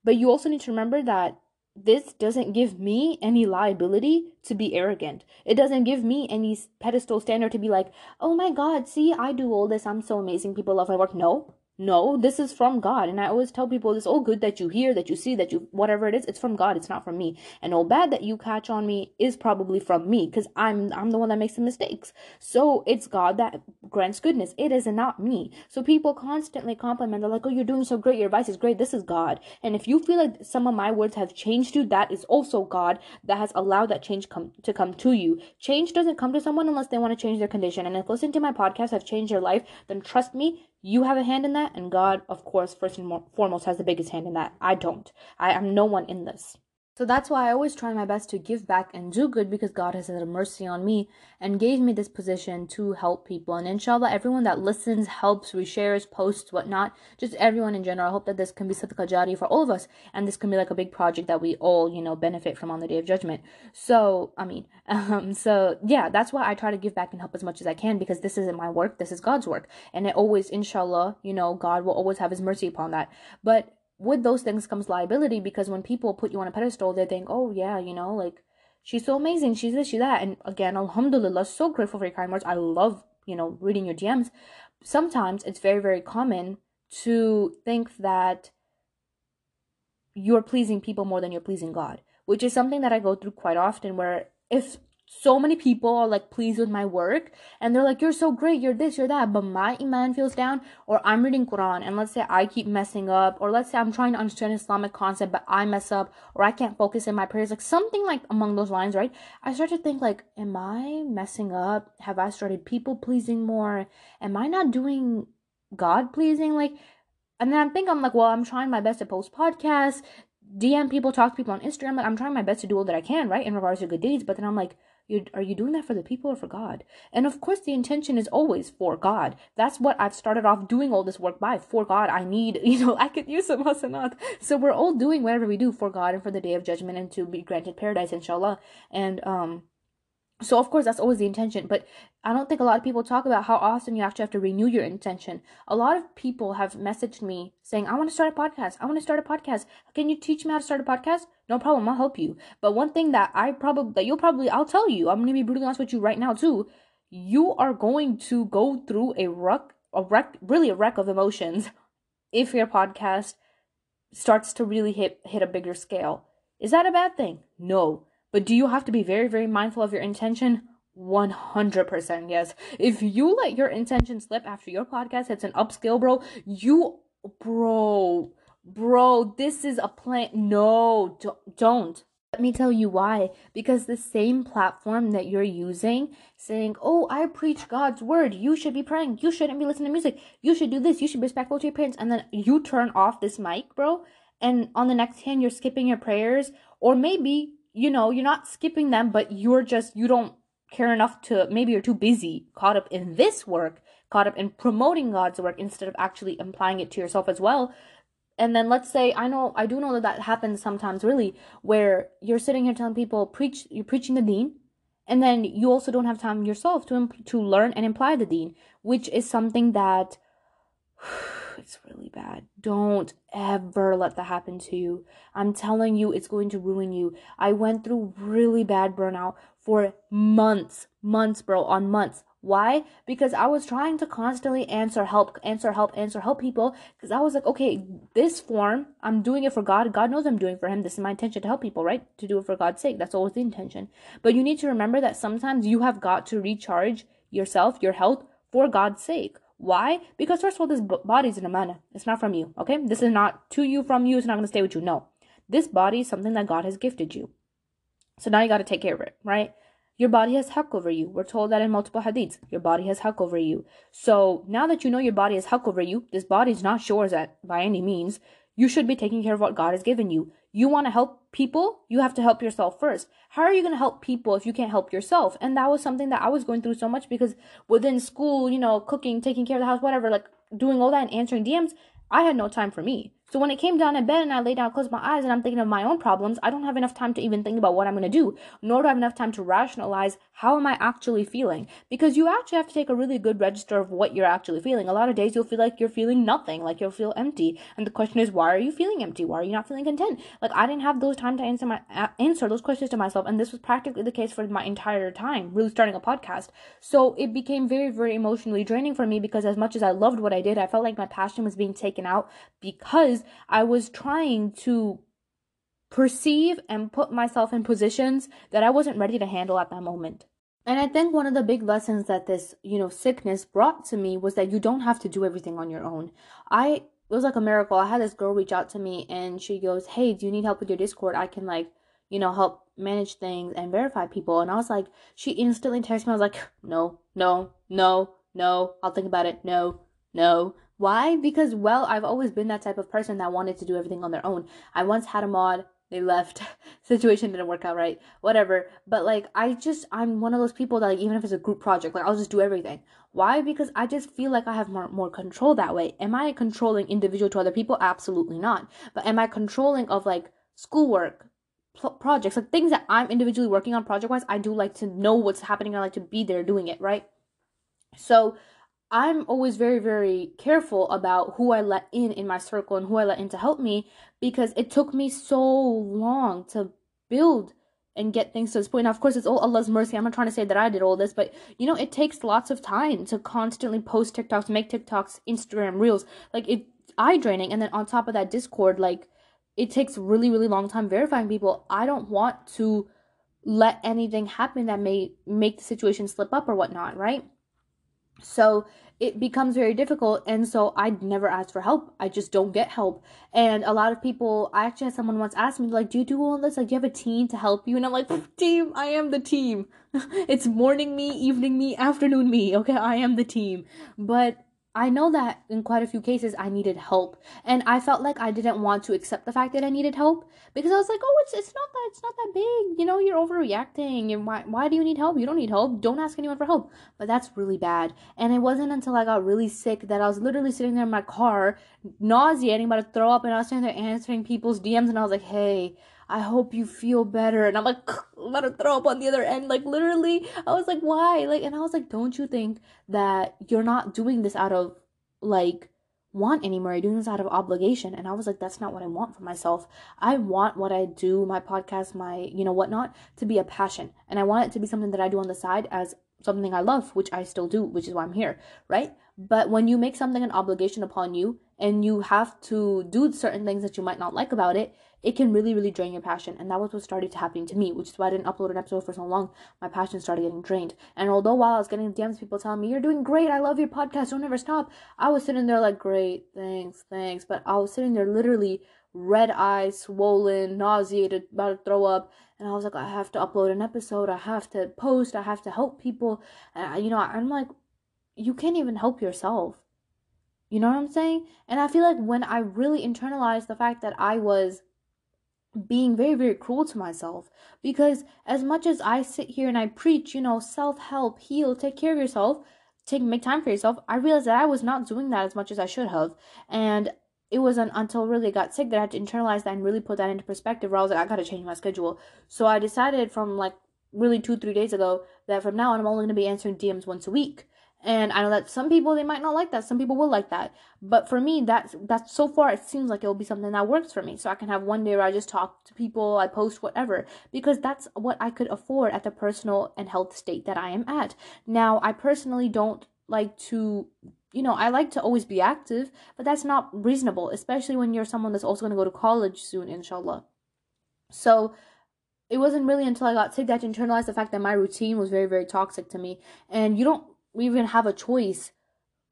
But you also need to remember that this doesn't give me any liability to be arrogant. It doesn't give me any pedestal standard to be like, oh my God, see, I do all this. I'm so amazing. People love my work. No, no, this is from God. And I always tell people this all good that you hear, that you see, that you, whatever it is, it's from God. It's not from me. And all bad that you catch on me is probably from me because I'm, I'm the one that makes the mistakes. So it's God that grants goodness. It is not me. So people constantly compliment. They're like, oh, you're doing so great. Your advice is great. This is God. And if you feel like some of my words have changed you, that is also God that has allowed that change come to come to you. Change doesn't come to someone unless they want to change their condition. And if listening to my podcast have changed your life, then trust me, you have a hand in that, and God, of course, first and foremost, has the biggest hand in that. I don't. I am no one in this. So that's why I always try my best to give back and do good because God has had mercy on me and gave me this position to help people. And inshallah, everyone that listens, helps, reshares, posts, whatnot, just everyone in general. I hope that this can be sadaqah jari for all of us and this can be like a big project that we all, you know, benefit from on the day of judgment. So, I mean, um, so yeah, that's why I try to give back and help as much as I can because this isn't my work, this is God's work. And it always, inshallah, you know, God will always have his mercy upon that. But with those things comes liability because when people put you on a pedestal, they think, oh yeah, you know, like she's so amazing, she's this, she's that. And again, alhamdulillah, so grateful for your kind words. I love, you know, reading your DMs. Sometimes it's very, very common to think that you're pleasing people more than you're pleasing God, which is something that I go through quite often where if so many people are like pleased with my work and they're like you're so great you're this you're that but my iman feels down or i'm reading quran and let's say i keep messing up or let's say i'm trying to understand islamic concept but i mess up or i can't focus in my prayers like something like among those lines right? I start to think like am i messing up? Have i started people pleasing more? Am i not doing god pleasing? Like and then i think i'm like well i'm trying my best to post podcasts dm people talk to people on instagram like i'm trying my best to do all that i can right in regards to good deeds but then i'm like you are you doing that for the people or for God? And of course, the intention is always for God. That's what I've started off doing all this work by. For God, I need, you know, I could use some hasanat. So we're all doing whatever we do for God and for the day of judgment and to be granted paradise, inshallah. And um, so of course that's always the intention but i don't think a lot of people talk about how often you actually have to renew your intention. A lot of people have messaged me saying i want to start a podcast. I want to start a podcast. Can you teach me how to start a podcast? No problem. I'll help you. But one thing that i probably that you'll probably i'll tell you i'm going to be brutally honest with you right now too you are going to go through a wreck a wreck really a wreck of emotions if your podcast starts to really hit hit a bigger scale. Is that a bad thing? No but do you have to be very, very mindful of your intention? 100% yes. If you let your intention slip after your podcast hits an upscale, bro, you, bro, bro, this is a plan. No, don't. Let me tell you why. Because the same platform that you're using, saying, Oh, I preach God's word. You should be praying. You shouldn't be listening to music. You should do this. You should be respectful to your parents. And then you turn off this mic, bro. And on the next hand, you're skipping your prayers. Or maybe you know, you're not skipping them, but you're just, you don't care enough to, maybe you're too busy, caught up in this work, caught up in promoting God's work instead of actually applying it to yourself as well. And then let's say, I know, I do know that that happens sometimes really, where you're sitting here telling people, preach, you're preaching the deen, and then you also don't have time yourself to, to learn and imply the deen, which is something that it's really bad. Don't ever let that happen to you. I'm telling you, it's going to ruin you. I went through really bad burnout for months, months, bro, on months. Why? Because I was trying to constantly answer help, answer help, answer help people. Because I was like, okay, this form, I'm doing it for God. God knows I'm doing it for Him. This is my intention to help people, right? To do it for God's sake. That's always the intention. But you need to remember that sometimes you have got to recharge yourself, your health, for God's sake. Why? Because first of all, this body is an amana. It's not from you. Okay, this is not to you from you. It's not going to stay with you. No, this body is something that God has gifted you. So now you got to take care of it, right? Your body has haqq over you. We're told that in multiple hadiths. Your body has haqq over you. So now that you know your body has haqq over you, this body is not yours at by any means. You should be taking care of what God has given you. You want to help people, you have to help yourself first. How are you going to help people if you can't help yourself? And that was something that I was going through so much because within school, you know, cooking, taking care of the house, whatever, like doing all that and answering DMs, I had no time for me. So when it came down in bed and I lay down, closed my eyes, and I'm thinking of my own problems, I don't have enough time to even think about what I'm gonna do, nor do I have enough time to rationalize how am I actually feeling. Because you actually have to take a really good register of what you're actually feeling. A lot of days you'll feel like you're feeling nothing, like you'll feel empty. And the question is, why are you feeling empty? Why are you not feeling content? Like I didn't have those time to answer my uh, answer those questions to myself, and this was practically the case for my entire time, really starting a podcast. So it became very, very emotionally draining for me because as much as I loved what I did, I felt like my passion was being taken out because I was trying to perceive and put myself in positions that I wasn't ready to handle at that moment. And I think one of the big lessons that this, you know, sickness brought to me was that you don't have to do everything on your own. I it was like a miracle. I had this girl reach out to me and she goes, "Hey, do you need help with your Discord? I can like, you know, help manage things and verify people." And I was like, she instantly texted me. I was like, "No, no, no, no. I'll think about it. No, no." Why? Because, well, I've always been that type of person that wanted to do everything on their own. I once had a mod, they left, situation didn't work out right, whatever. But, like, I just, I'm one of those people that, like, even if it's a group project, like, I'll just do everything. Why? Because I just feel like I have more, more control that way. Am I controlling individual to other people? Absolutely not. But am I controlling of, like, schoolwork, projects, like things that I'm individually working on project wise? I do like to know what's happening. I like to be there doing it, right? So, I'm always very, very careful about who I let in in my circle and who I let in to help me because it took me so long to build and get things to this point. Now, of course, it's all Allah's mercy. I'm not trying to say that I did all this, but you know, it takes lots of time to constantly post TikToks, make TikToks, Instagram reels. Like it, eye draining, and then on top of that, Discord. Like it takes really, really long time verifying people. I don't want to let anything happen that may make the situation slip up or whatnot, right? So it becomes very difficult. And so I never ask for help. I just don't get help. And a lot of people, I actually had someone once ask me, like, do you do all this? Like, do you have a team to help you? And I'm like, team, I am the team. it's morning me, evening me, afternoon me. Okay, I am the team. But I know that in quite a few cases I needed help and I felt like I didn't want to accept the fact that I needed help because I was like, "Oh, it's it's not that it's not that big. You know, you're overreacting and why why do you need help? You don't need help. Don't ask anyone for help." But that's really bad. And it wasn't until I got really sick that I was literally sitting there in my car, nauseating, about to throw up and I was sitting there answering people's DMs and I was like, "Hey, I hope you feel better. And I'm like, about to throw up on the other end. Like, literally, I was like, why? Like, and I was like, don't you think that you're not doing this out of like want anymore? You're doing this out of obligation. And I was like, that's not what I want for myself. I want what I do, my podcast, my, you know, whatnot, to be a passion. And I want it to be something that I do on the side as something I love, which I still do, which is why I'm here, right? But when you make something an obligation upon you and you have to do certain things that you might not like about it, it can really, really drain your passion. And that was what started happening to me, which is why I didn't upload an episode for so long. My passion started getting drained. And although while I was getting DMs, people telling me, You're doing great, I love your podcast, don't ever stop, I was sitting there like, Great, thanks, thanks. But I was sitting there literally red eyes, swollen, nauseated, about to throw up. And I was like, I have to upload an episode, I have to post, I have to help people. And, you know, I'm like, You can't even help yourself. You know what I'm saying? And I feel like when I really internalized the fact that I was being very very cruel to myself because as much as i sit here and i preach you know self-help heal take care of yourself take make time for yourself i realized that i was not doing that as much as i should have. And it wasn't until really got sick that i had to internalize that and really put that into perspective where i was like i gotta change my schedule. So i decided from like really two three days ago that from now on i'm only to be answering dms once a week and I know that some people they might not like that. Some people will like that. But for me, that's that's so far it seems like it will be something that works for me. So I can have one day where I just talk to people, I post whatever, because that's what I could afford at the personal and health state that I am at. Now, I personally don't like to you know, I like to always be active, but that's not reasonable, especially when you're someone that's also going to go to college soon, inshallah. So, it wasn't really until I got sick that I internalized the fact that my routine was very, very toxic to me. And you don't even have a choice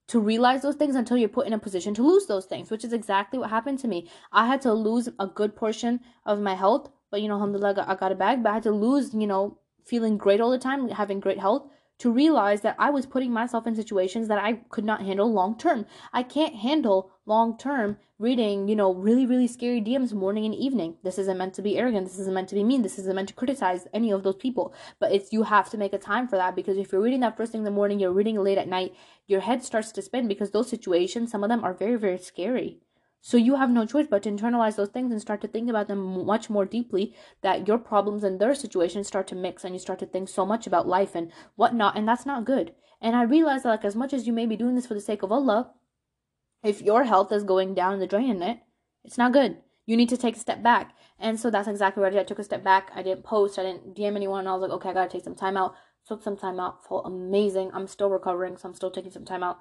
to realize those things until you're put in a position to lose those things, which is exactly what happened to me. I had to lose a good portion of my health, but you know, alhamdulillah, I got, I got it back. But I had to lose, you know, feeling great all the time, having great health, to realize that I was putting myself in situations that I could not handle long term. I can't handle long term reading, you know, really, really scary DMs morning and evening. This isn't meant to be arrogant. This isn't meant to be mean. This isn't meant to criticize any of those people. But it's you have to make a time for that because if you're reading that first thing in the morning, you're reading late at night, your head starts to spin because those situations, some of them are very, very scary. So you have no choice but to internalize those things and start to think about them much more deeply that your problems and their situations start to mix and you start to think so much about life and whatnot, and that's not good. And I realize that like as much as you may be doing this for the sake of Allah, if your health is going down the drain in it, it's not good. You need to take a step back. And so that's exactly what I did. I took a step back. I didn't post. I didn't DM anyone. I was like, okay, I gotta take some time out. Took some time out. Felt amazing. I'm still recovering, so I'm still taking some time out.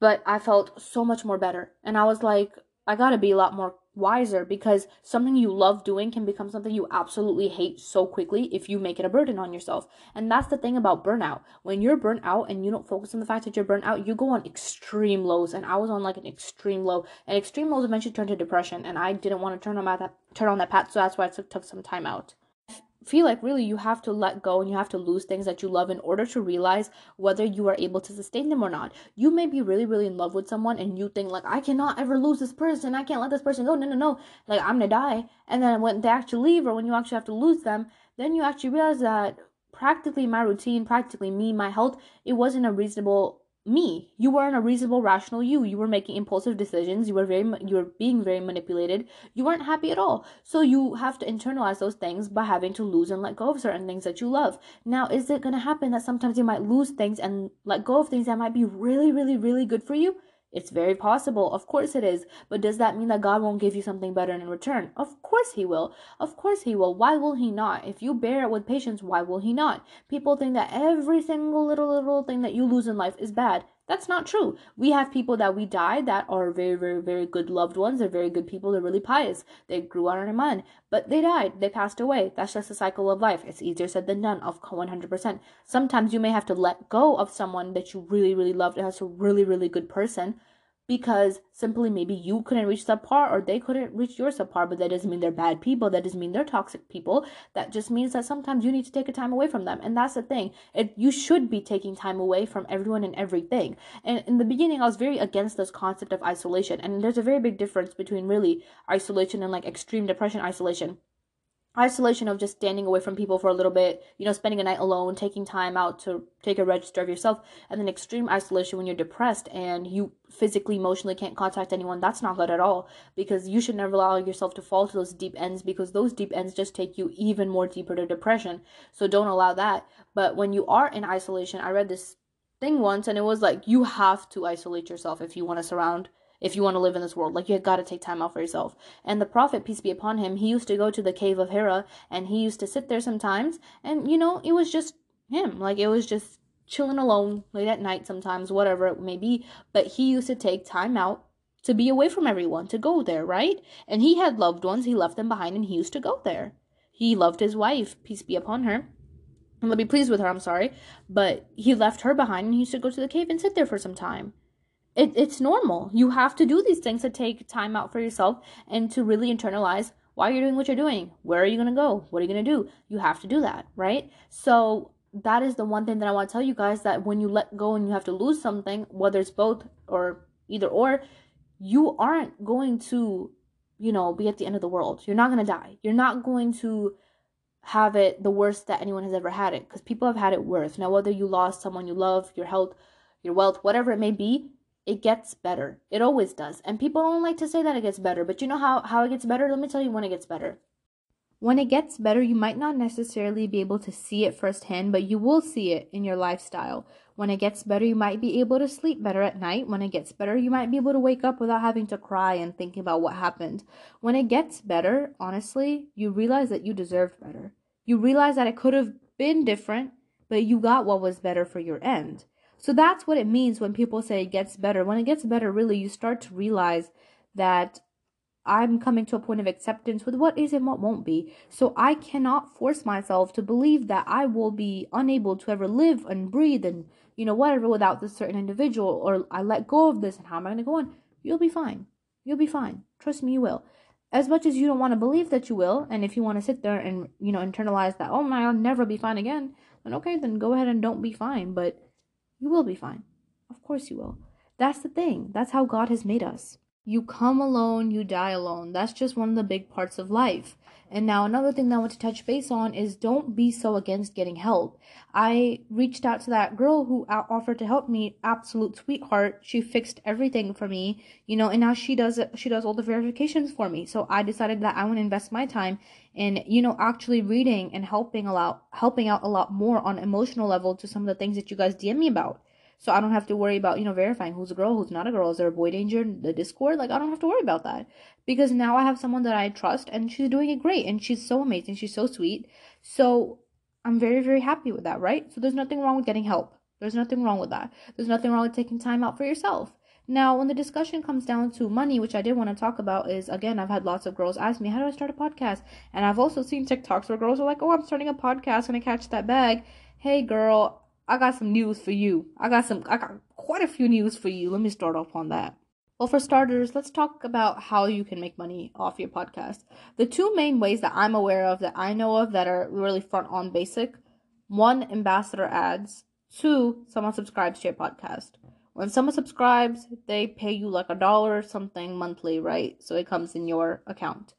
But I felt so much more better. And I was like, I gotta be a lot more wiser because something you love doing can become something you absolutely hate so quickly if you make it a burden on yourself. And that's the thing about burnout. When you're burnt out and you don't focus on the fact that you're burnt out, you go on extreme lows. And I was on like an extreme low. And extreme lows eventually turned to depression. And I didn't want to turn on that turn on that path, so that's why I took, took some time out feel like really you have to let go and you have to lose things that you love in order to realize whether you are able to sustain them or not. You may be really, really in love with someone and you think like I cannot ever lose this person. I can't let this person go. No, no, no. Like I'm gonna die. And then when they actually leave or when you actually have to lose them, then you actually realize that practically my routine, practically me, my health, it wasn't a reasonable me. You weren't a reasonable rational you. You were making impulsive decisions. You were very you were being very manipulated. You weren't happy at all. So you have to internalize those things by having to lose and let go of certain things that you love. Now is it going to happen that sometimes you might lose things and let go of things that might be really really really good for you it's very possible. Of course it is. But does that mean that God won't give you something better in return? Of course He will. Of course He will. Why will He not? If you bear it with patience, why will He not? People think that every single little, little thing that you lose in life is bad. That's not true. We have people that we die that are very, very, very good loved ones. They're very good people. They're really pious. They grew out of Iman, but they died. They passed away. That's just the cycle of life. It's easier said than done, of 100%. Sometimes you may have to let go of someone that you really, really loved and that's a really, really good person because simply maybe you couldn't reach subpar or they couldn't reach your subpar, but that doesn't mean they're bad people. That doesn't mean they're toxic people. That just means that sometimes you need to take a time away from them. And that's the thing. It, you should be taking time away from everyone and everything. And in the beginning, I was very against this concept of isolation. And there's a very big difference between really isolation and like extreme depression isolation isolation of just standing away from people for a little bit, you know, spending a night alone, taking time out to take a register of yourself, and then extreme isolation when you're depressed and you physically, emotionally can't contact anyone. That's not good at all because you should never allow yourself to fall to those deep ends because those deep ends just take you even more deeper to depression. So don't allow that. But when you are in isolation, I read this thing once and it was like you have to isolate yourself if you want to surround if you want to live in this world. Like you got to take time out for yourself. And the prophet, peace be upon him, he used to go to the cave of Hira and he used to sit there sometimes. And you know, it was just him. Like it was just chilling alone late at night sometimes, whatever it may be. But he used to take time out to be away from everyone, to go there, right? And he had loved ones, he left them behind and he used to go there. He loved his wife, peace be upon her. Let me be pleased with her, I'm sorry. But he left her behind and he used to go to the cave and sit there for some time it, it's normal. You have to do these things to take time out for yourself and to really internalize why you're doing what you're doing. Where are you going to go? What are you going to do? You have to do that, right? So that is the one thing that I want to tell you guys that when you let go and you have to lose something, whether it's both or either or, you aren't going to, you know, be at the end of the world. You're not going to die. You're not going to have it the worst that anyone has ever had it because people have had it worse. Now, whether you lost someone you love, your health, your wealth, whatever it may be, it gets better. It always does. And people don't like to say that it gets better, but you know how, how it gets better? Let me tell you when it gets better. When it gets better, you might not necessarily be able to see it firsthand, but you will see it in your lifestyle. When it gets better, you might be able to sleep better at night. When it gets better, you might be able to wake up without having to cry and thinking about what happened. When it gets better, honestly, you realize that you deserved better. You realize that it could have been different, but you got what was better for your end. So that's what it means when people say it gets better. When it gets better, really, you start to realize that I'm coming to a point of acceptance with what is and what won't be. So I cannot force myself to believe that I will be unable to ever live and breathe and, you know, whatever without this certain individual or I let go of this and how am I going to go on? You'll be fine. You'll be fine. Trust me, you will. As much as you don't want to believe that you will, and if you want to sit there and, you know, internalize that, oh my, I'll never be fine again, then okay, then go ahead and don't be fine. But you will be fine. Of course you will. That's the thing. That's how God has made us. You come alone, you die alone. That's just one of the big parts of life. And now another thing that I want to touch base on is don't be so against getting help. I reached out to that girl who offered to help me, absolute sweetheart. She fixed everything for me, you know, and now she does she does all the verifications for me. So I decided that I want to invest my time in, you know, actually reading and helping a lot, helping out a lot more on emotional level to some of the things that you guys DM me about. So I don't have to worry about, you know, verifying who's a girl, who's not a girl. Is there a boy danger in the Discord? Like, I don't have to worry about that. Because now I have someone that I trust and she's doing it great and she's so amazing. She's so sweet. So I'm very, very happy with that, right? So there's nothing wrong with getting help. There's nothing wrong with that. There's nothing wrong with taking time out for yourself. Now, when the discussion comes down to money, which I did want to talk about, is again, I've had lots of girls ask me, How do I start a podcast? And I've also seen TikToks where girls are like, Oh, I'm starting a podcast, and I catch that bag. Hey, girl, I got some news for you. I got some I got quite a few news for you. Let me start off on that. Well, for starters, let's talk about how you can make money off your podcast. The two main ways that I'm aware of that I know of that are really front on basic. One, ambassador ads. Two, someone subscribes to your podcast. When someone subscribes, they pay you like a dollar or something monthly, right? So it comes in your account.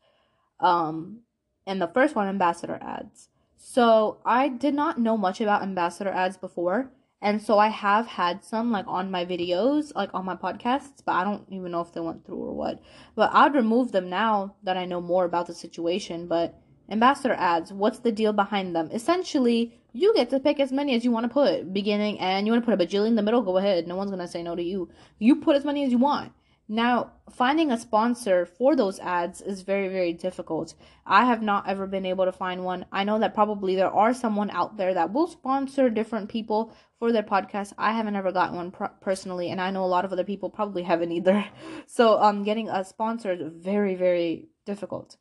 Um, and the first one, ambassador ads. So I did not know much about ambassador ads before. And so I have had some like on my videos, like on my podcasts, but I don't even know if they went through or what. But I'd remove them now that I know more about the situation. But ambassador ads, what's the deal behind them? Essentially, you get to pick as many as you want to put, beginning and you want to put a bajillion in the middle, go ahead. No one's gonna say no to you. You put as many as you want. Now, finding a sponsor for those ads is very, very difficult. I have not ever been able to find one. I know that probably there are someone out there that will sponsor different people for their podcast. I haven't ever gotten one personally, and I know a lot of other people probably haven't either. So, um, getting a sponsor is very, very difficult.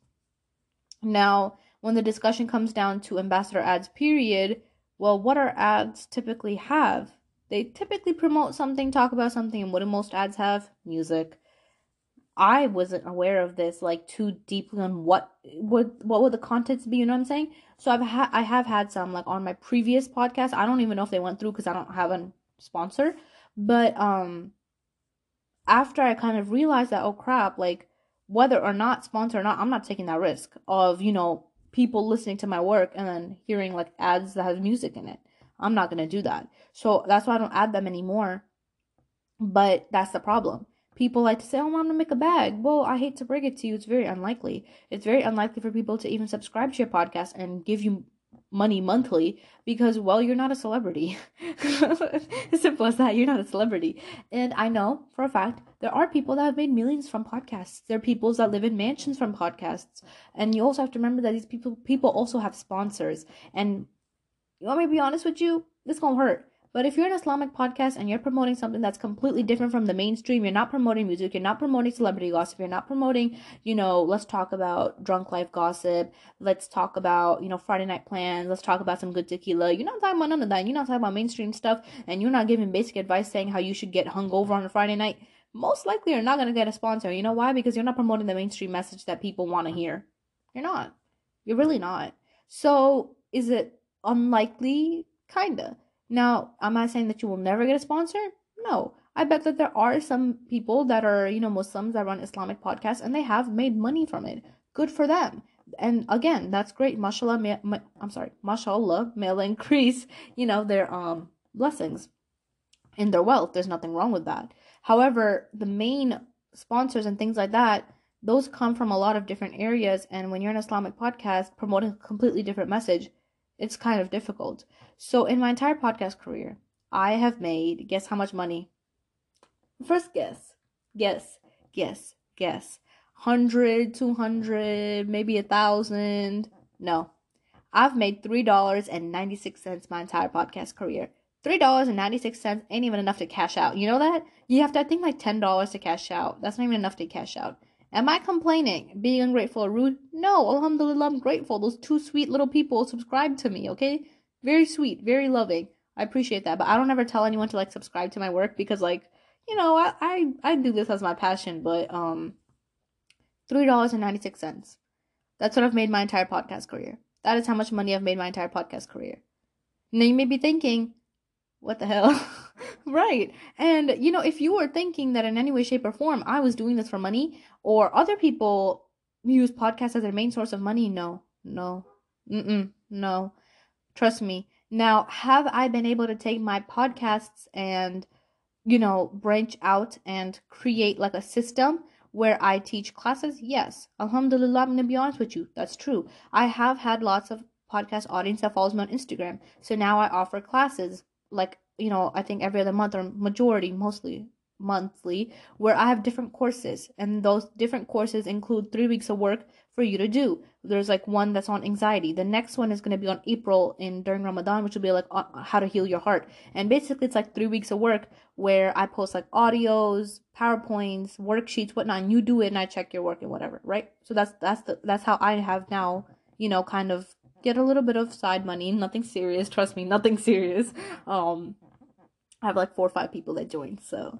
Now, when the discussion comes down to ambassador ads, period, well, what are ads typically have? They typically promote something, talk about something, and what do most ads have? Music. I wasn't aware of this like too deeply on what would what would the contents be. You know what I'm saying? So I've had I have had some like on my previous podcast. I don't even know if they went through because I don't have a sponsor. But um, after I kind of realized that oh crap, like whether or not sponsor or not, I'm not taking that risk of you know people listening to my work and then hearing like ads that has music in it. I'm not to do that. So that's why I don't add them anymore. But that's the problem. People like to say, oh, I'm to make a bag. Well, I hate to break it to you. It's very unlikely. It's very unlikely for people to even subscribe to your podcast and give you money monthly because well you're not a celebrity. Simple as that. You're not a celebrity. And i know for a fact there are people that have made millions from podcasts. There are people that live in mansions from podcasts. And you also have to remember that these people people also have sponsors. And you want me to be honest with you? This gonna hurt. But if you're an Islamic podcast and you're promoting something that's completely different from the mainstream, you're not promoting music, you're not promoting celebrity gossip, you're not promoting, you know, let's talk about drunk life gossip, let's talk about, you know, Friday night plans, let's talk about some good tequila. You're not talking about none of that. You're not talking about mainstream stuff, and you're not giving basic advice saying how you should get hungover on a Friday night. Most likely, you're not gonna get a sponsor. You know why? Because you're not promoting the mainstream message that people want to hear. You're not. You're really not. So, is it unlikely, kinda. Now, am I saying that you will never get a sponsor? No. I bet that there are some people that are, you know, Muslims that run Islamic podcasts and they have made money from it. Good for them. And again, that's great. Mashallah, may, may, I'm sorry, mashallah, may Allah increase, you know, their um blessings in their wealth. There's nothing wrong with that. However, the main sponsors and things like that, those come from a lot of different areas. And when you're an Islamic podcast promoting a completely different message, it's kind of difficult. So, in my entire podcast career, I have made guess how much money? First guess, guess, guess, guess. 100, 200, maybe a thousand. No. I've made $3.96 my entire podcast career. $3.96 ain't even enough to cash out. You know that? You have to, I think, like $10 to cash out. That's not even enough to cash out. Am I complaining, being ungrateful or rude? No, alhamdulillah, I'm grateful. Those two sweet little people subscribe to me, okay? Very sweet, very loving. I appreciate that, but I don't ever tell anyone to like subscribe to my work because like, you know, I I, I do this as my passion, but um $3.96. That's what I've made my entire podcast career. That is how much money I've made my entire podcast career. Now you may be thinking, what the hell? right. And, you know, if you were thinking that in any way, shape, or form I was doing this for money or other people use podcasts as their main source of money, no, no, mm no. Trust me. Now, have I been able to take my podcasts and, you know, branch out and create like a system where I teach classes? Yes. Alhamdulillah, I'm going to be honest with you. That's true. I have had lots of podcast audience that follows me on Instagram. So now I offer classes like you know i think every other month or majority mostly monthly where i have different courses. And those different courses include three weeks of work for you to do. There's like one that's on anxiety. The next one is going to be on april in during ramadan which will be like how to heal your heart. And basically it's like three weeks of work where i post like audios powerpoints worksheets whatnot and you do it and i check your work and whatever right? So that's that's the that's how i have now you know kind of get a little bit of side money nothing serious trust me nothing serious um I have like four or five people that joined, so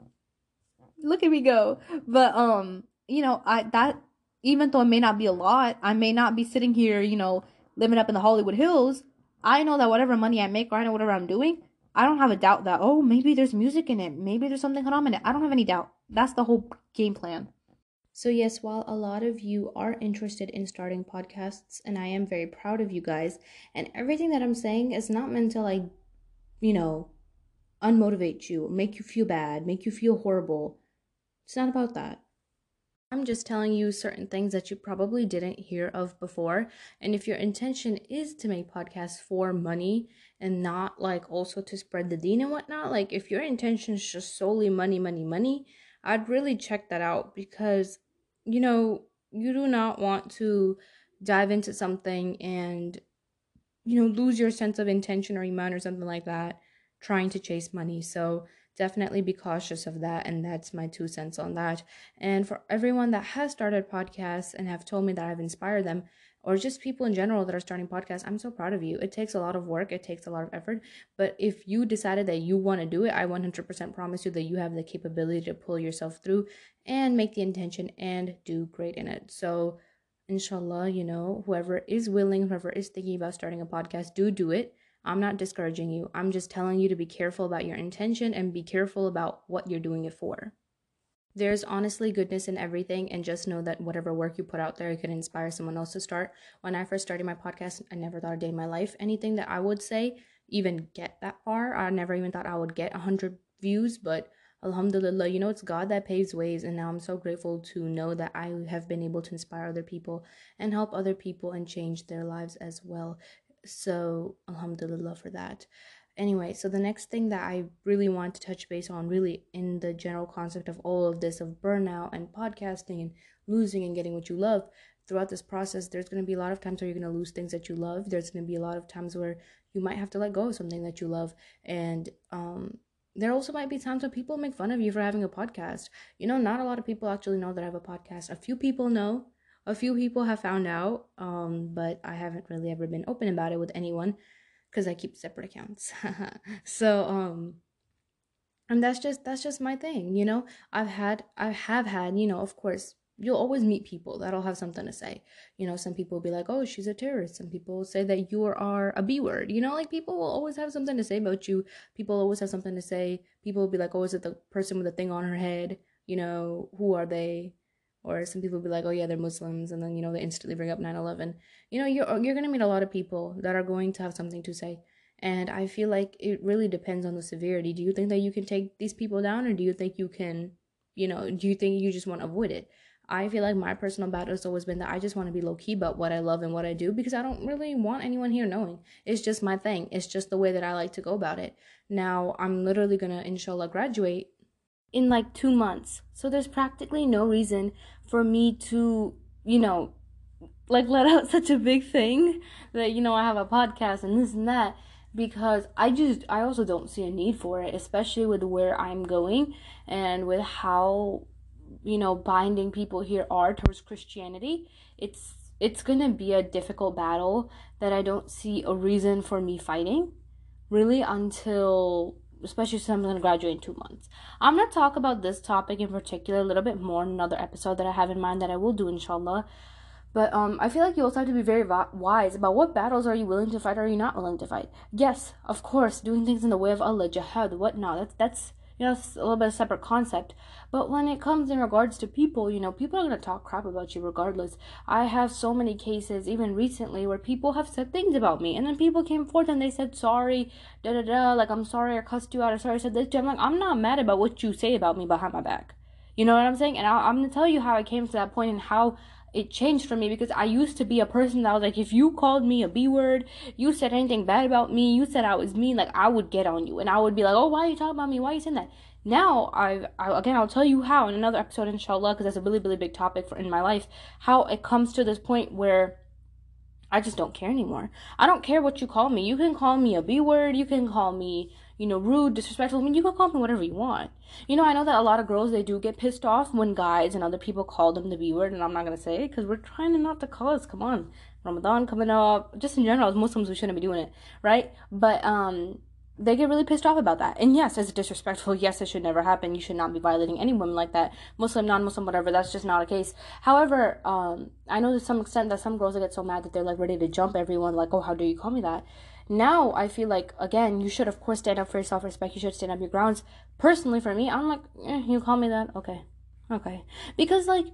look at me go. But um, you know, I that even though it may not be a lot, I may not be sitting here, you know, living up in the Hollywood Hills. I know that whatever money I make or I know whatever I'm doing, I don't have a doubt that oh maybe there's music in it, maybe there's something it. I don't have any doubt. That's the whole game plan. So, yes, while a lot of you are interested in starting podcasts, and I am very proud of you guys, and everything that I'm saying is not meant to, like, you know, unmotivate you, make you feel bad, make you feel horrible. It's not about that. I'm just telling you certain things that you probably didn't hear of before. And if your intention is to make podcasts for money and not like also to spread the deen and whatnot, like if your intention is just solely money, money, money, I'd really check that out because, you know, you do not want to dive into something and, you know, lose your sense of intention or iman or something like that trying to chase money. So definitely be cautious of that. And that's my two cents on that. And for everyone that has started podcasts and have told me that I've inspired them, or just people in general that are starting podcasts, I'm so proud of you. It takes a lot of work, it takes a lot of effort. But if you decided that you want to do it, I 100% promise you that you have the capability to pull yourself through and make the intention and do great in it. So, inshallah, you know, whoever is willing, whoever is thinking about starting a podcast, do do it. I'm not discouraging you. I'm just telling you to be careful about your intention and be careful about what you're doing it for. There's honestly goodness in everything, and just know that whatever work you put out there, it could inspire someone else to start. When I first started my podcast, I never thought a day in my life anything that I would say even get that far. I never even thought I would get 100 views, but Alhamdulillah, you know, it's God that paves ways, and now I'm so grateful to know that I have been able to inspire other people and help other people and change their lives as well. So, Alhamdulillah for that. Anyway, so the next thing that I really want to touch base on, really in the general concept of all of this, of burnout and podcasting and losing and getting what you love, throughout this process, there's going to be a lot of times where you're going to lose things that you love. There's going to be a lot of times where you might have to let go of something that you love. And um, there also might be times when people make fun of you for having a podcast. You know, not a lot of people actually know that I have a podcast. A few people know, a few people have found out, um, but I haven't really ever been open about it with anyone because I keep separate accounts. so, um, and that's just that's just my thing, you know. I've had I have had, you know, of course, you'll always meet people that'll have something to say. You know, some people will be like, "Oh, she's a terrorist." Some people will say that you are a B word. You know, like people will always have something to say about you. People always have something to say. People will be like, "Oh, is it the person with the thing on her head?" You know, who are they? Or some people be like, "Oh yeah, they're Muslims," and then you know they instantly bring up 9/11. You know, you're you're gonna meet a lot of people that are going to have something to say. And I feel like it really depends on the severity. Do you think that you can take these people down, or do you think you can, you know, do you think you just want to avoid it? I feel like my personal battle has always been that I just want to be low key about what I love and what I do because I don't really want anyone here knowing. It's just my thing. It's just the way that I like to go about it. Now, I'm literally gonna, inshallah, graduate in like two months. So there's practically no reason for me to, you know, like let out such a big thing that, you know, I have a podcast and this and that because I just I also don't see a need for it, especially with where I'm going and with how you know binding people here are towards Christianity. It's it's to be a difficult battle that I don't see a reason for me fighting really until especially since I'm going to graduate in 2 months. I'm going to talk about this topic in particular a little bit more in another episode that I have in mind that I will do inshallah but um, I feel like you also have to be very wise about what battles are you willing to fight or are you not willing to fight. Yes, of course, doing things in the way of Allah, jihad, whatnot. That's that's you know it's a little bit of a separate concept. But when it comes in regards to people, you know, people are gonna talk crap about you regardless. I have so many cases, even recently, where people have said things about me, and then people came forth and they said sorry, da da da, like I'm sorry I cussed you out, I'm sorry I said this. to you. I'm like I'm not mad about what you say about me behind my back. You know what I'm saying? And I, I'm gonna tell you how I came to that point and how it changed for me because I used to be a person that was like, if you called me a B word, you said anything bad about me, you said I was mean, like I would get on you and I would be like, oh, why are you talking about me? Why are you saying that? Now, I've, I, again, I'll tell you how in another episode, inshallah, because that's a really, really big topic for in my life, how it comes to this point where I just don't care anymore. I don't care what you call me. You can call me a B word, you can call me you know, rude, disrespectful. I mean, you can call me whatever you want. You know, I know that a lot of girls they do get pissed off when guys and other people call them the B word, and I'm not gonna say it because we're trying to not to cause. Come on, Ramadan coming up. Just in general, as Muslims, we shouldn't be doing it, right? But um, they get really pissed off about that. And yes, it's disrespectful. Yes, it should never happen. You should not be violating any woman like that. Muslim, non-Muslim, whatever. That's just not a case. However, um, I know to some extent that some girls get so mad that they're like ready to jump everyone. Like, oh, how dare you call me that? Now I feel like again, you should of course stand up for your self-respect. You should stand up your grounds. Personally, for me, I'm like, eh, you call me that, okay, okay, because like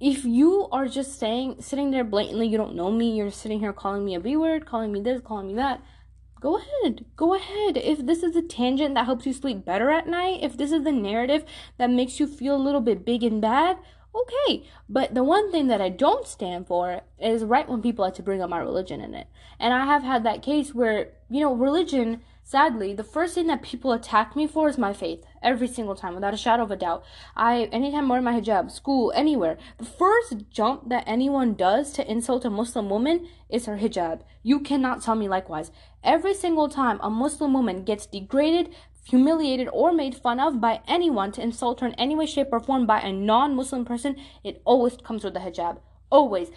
if you are just saying sitting there blatantly you don't know me. You're sitting here calling me a b word calling me this calling me that go ahead. Go ahead. If this is a tangent that helps you sleep better at night if this is the narrative that makes you feel a little bit big and bad Okay, but the one thing that I don't stand for is right when people like to bring up my religion in it. And I have had that case where, you know, religion Sadly, the first thing that people attack me for is my faith. Every single time, without a shadow of a doubt. I, anytime I'm wearing my hijab, school, anywhere, the first jump that anyone does to insult a Muslim woman is her hijab. You cannot tell me likewise. Every single time a Muslim woman gets degraded, humiliated, or made fun of by anyone to insult her in any way, shape, or form by a non Muslim person, it always comes with the hijab. Always.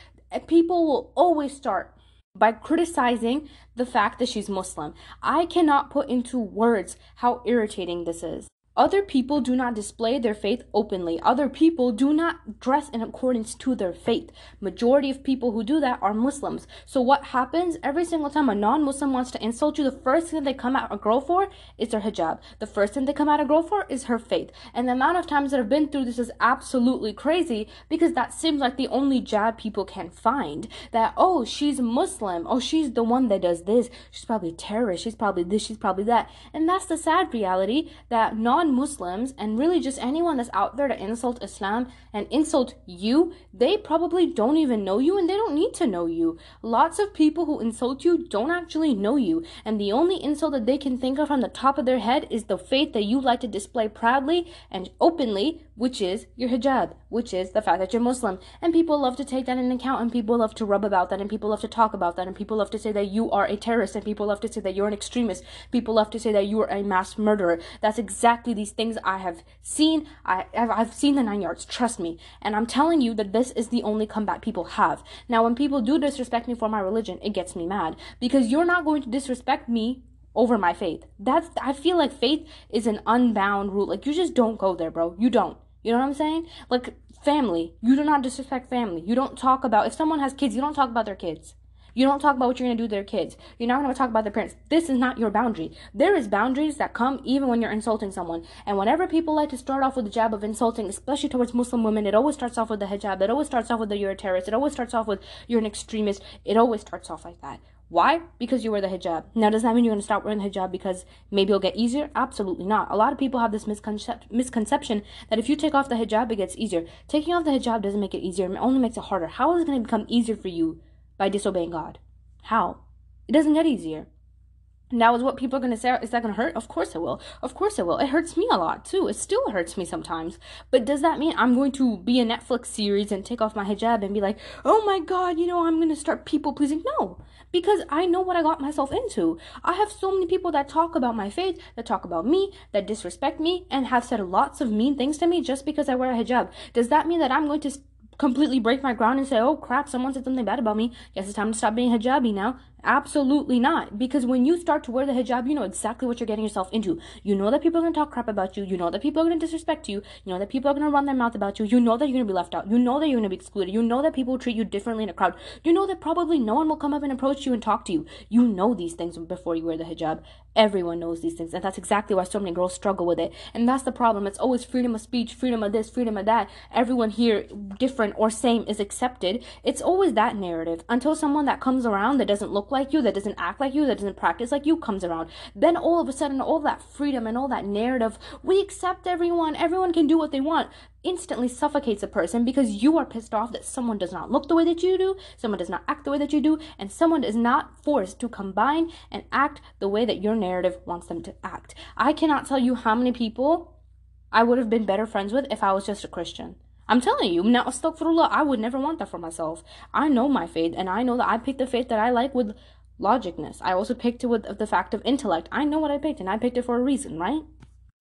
People will always start by criticizing the fact that she's Muslim. I cannot put into words how irritating this is. Other people do not display their faith openly. Other people do not dress in accordance to their faith. Majority of people who do that are Muslims. So what happens every single time a non-Muslim wants to insult you, the first thing they come out a girl for is their hijab. The first thing they come out a girl for is her faith. And the amount of times that I've been through this is absolutely crazy because that seems like the only jab people can find. That oh, she's Muslim. Oh, she's the one that does this. She's probably a terrorist. She's probably this. She's probably that. And that's the sad reality that non non Muslims and really just anyone that's out there to insult Islam and insult you, they probably don't even know you and they don't need to know you. Lots of people who insult you don't actually know you, and the only insult that they can think of from the top of their head is the faith that you like to display proudly and openly, which is your hijab, which is the fact that you're Muslim. And people love to take that into account, and people love to rub about that, and people love to talk about that, and people love to say that you are a terrorist, and people love to say that you're an extremist. People love to say that you are a mass murderer. That's exactly these things I have seen. I, I've, I've seen the nine yards, trust me. And I'm telling you that this is the only comeback people have. Now, when people do disrespect me for my religion, it gets me mad because you're not going to disrespect me over my faith. That's, I feel like faith is an unbound rule. Like, you just don't go there, bro. You don't. You know what I'm saying? Like, family. You do not disrespect family. You don't talk about, if someone has kids, you don't talk about their kids. You don't talk about what you're to do to their kids. You're not to talk about their parents. This is not your boundary. There is boundaries that come even when you're insulting someone. And whenever people like to start off with the jab of insulting, especially towards Muslim women, it always starts off with the hijab. It always starts off with you're a terrorist. It always starts off with you're an extremist. It always starts off like that. Why? Because you wear the hijab. Now, does that mean you're going to stop wearing the hijab because maybe it'll get easier? Absolutely not. A lot of people have this misconcept- misconception that if you take off the hijab, it gets easier. Taking off the hijab doesn't make it easier, it only makes it harder. How is it going to become easier for you by disobeying God? How? It doesn't get easier. Now is what people are going to say. Is that going to hurt? Of course it will. Of course it will. It hurts me a lot too. It still hurts me sometimes. But does that mean I'm going to be a Netflix series and take off my hijab and be like, oh my God, you know, I'm going to start people pleasing? No, because I know what I got myself into. I have so many people that talk about my faith, that talk about me, that disrespect me, and have said lots of mean things to me just because I wear a hijab. Does that mean that I'm going to completely break my ground and say, oh crap, someone said something bad about me. Guess it's time to stop being hijabi now. Absolutely not. Because when you start to wear the hijab, you know exactly what you're getting yourself into. You know that people are going to talk crap about you. You know that people are going to disrespect you. You know that people are going to run their mouth about you. You know that you're going to be left out. You know that you're going to be excluded. You know that people will treat you differently in a crowd. You know that probably no one will come up and approach you and talk to you. You know these things before you wear the hijab. Everyone knows these things. And that's exactly why so many girls struggle with it. And that's the problem. It's always freedom of speech, freedom of this, freedom of that. Everyone here, different or same, is accepted. It's always that narrative until someone that comes around that doesn't look like you, that doesn't act like you, that doesn't practice like you comes around. Then all of a sudden, all that freedom and all that narrative, we accept everyone, everyone can do what they want, instantly suffocates a person because you are pissed off that someone does not look the way that you do, someone does not act the way that you do, and someone is not forced to combine and act the way that your narrative wants them to act. I cannot tell you how many people I would have been better friends with if I was just a Christian. I'm telling you, now astaghfirullah, I would never want that for myself. I know my faith, and I know that I picked the faith that I like with logicness. I also picked it with the fact of intellect. I know what I picked, and I picked it for a reason, right?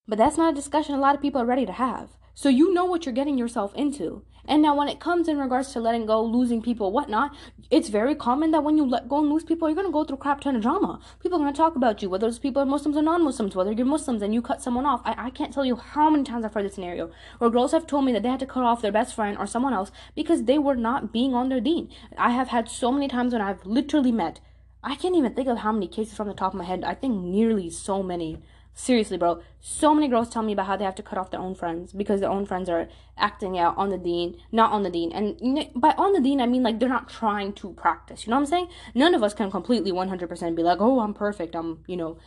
But that's not a discussion a lot of people are ready to have. So you know what you're getting yourself into. And now when it comes in regards to letting go, losing people, whatnot, it's very common that when you let go and lose people, you're gonna go through crap ton of drama. People are gonna talk about you, whether those people are Muslims or non-Muslims, whether you're Muslims and you cut someone off. I, I can't tell you how many times I've heard this scenario where girls have told me that they had to cut off their best friend or someone else because they were not being on their deen. I have had so many times when I've literally met I can't even think of how many cases from the top of my head. I think nearly so many. Seriously, bro. So many girls tell me about how they have to cut off their own friends because their own friends are acting out on the deen, not on the deen. And by on the deen, I mean like they're not trying to practice. You know what I'm saying? None of us can completely 100% be like, oh, I'm perfect. I'm, you know,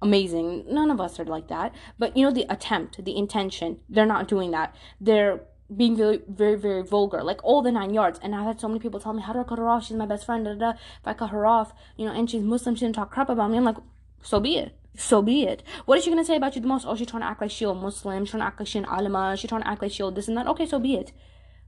amazing. None of us are like that. But, you know, the attempt, the intention, they're not doing that. They're being very, very, very vulgar, like all the nine yards. And I've had so many people tell me, how do I cut her off? She's my best friend. Da, da, da. If I cut her off, you know, and she's Muslim, she didn't talk crap about me. I'm like, so be it. So be it. What is she gonna say about you the most? Oh, she's trying to act like she's a Muslim. She's trying to act like she's an alima. She's trying to act like she's this and that. Okay, so be it.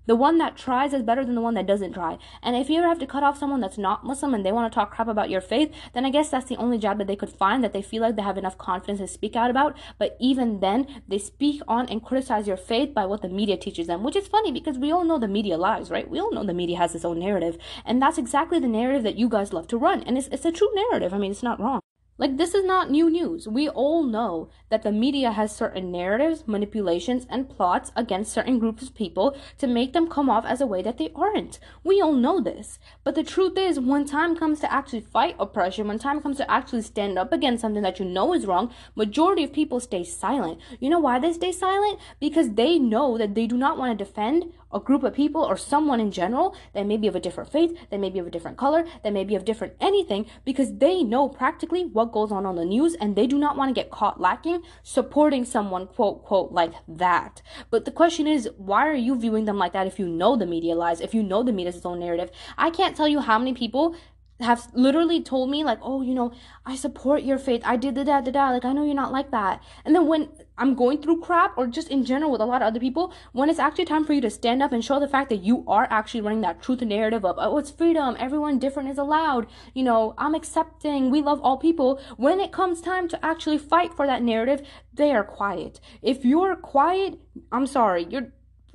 The one that tries is better than the one that doesn't try. And if you ever have to cut off someone that's not Muslim and they want to talk crap about your faith, then I guess that's the only job that they could find that they feel like they have enough confidence to speak out about. But even then, they speak on and criticize your faith by what the media teaches them, which is funny because we all know the media lies, right? We all know the media has its own narrative. And that's exactly the narrative that you guys love to run. And it's, it's a true narrative. I mean, it's not wrong. Like, this is not new news. We all know that the media has certain narratives, manipulations, and plots against certain groups of people to make them come off as a way that they aren't. We all know this. But the truth is, when time comes to actually fight oppression, when time comes to actually stand up against something that you know is wrong, majority of people stay silent. You know why they stay silent? Because they know that they do not want to defend a group of people or someone in general that may be of a different faith, that may be of a different color, that may be of different anything, because they know practically what goes on on the news and they do not want to get caught lacking supporting someone, quote, quote, like that. But the question is, why are you viewing them like that if you know the media lies, if you know the media's own narrative? I can't tell you how many people have literally told me like, oh, you know, I support your faith. I did the da da da. Like I know you're not like that. And then when I'm going through crap or just in general with a lot of other people, when it's actually time for you to stand up and show the fact that you are actually running that truth narrative of, oh, it's freedom. Everyone different is allowed. You know, I'm accepting. We love all people. When it comes time to actually fight for that narrative, they are quiet. If you're quiet, I'm sorry. You're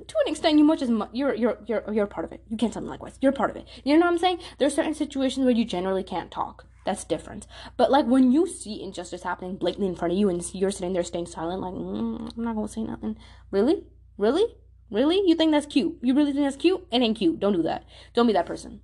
to an extent, you much as much, you're you're you're you're part of it. You can't tell me likewise. You're part of it. You know what I'm saying? There's certain situations where you generally can't talk. That's different. But like when you see injustice happening blatantly in front of you and you're sitting there staying silent, like mm, I'm not gonna say nothing. Really, really, really? You think that's cute? You really think that's cute? It ain't cute. Don't do that. Don't be that person.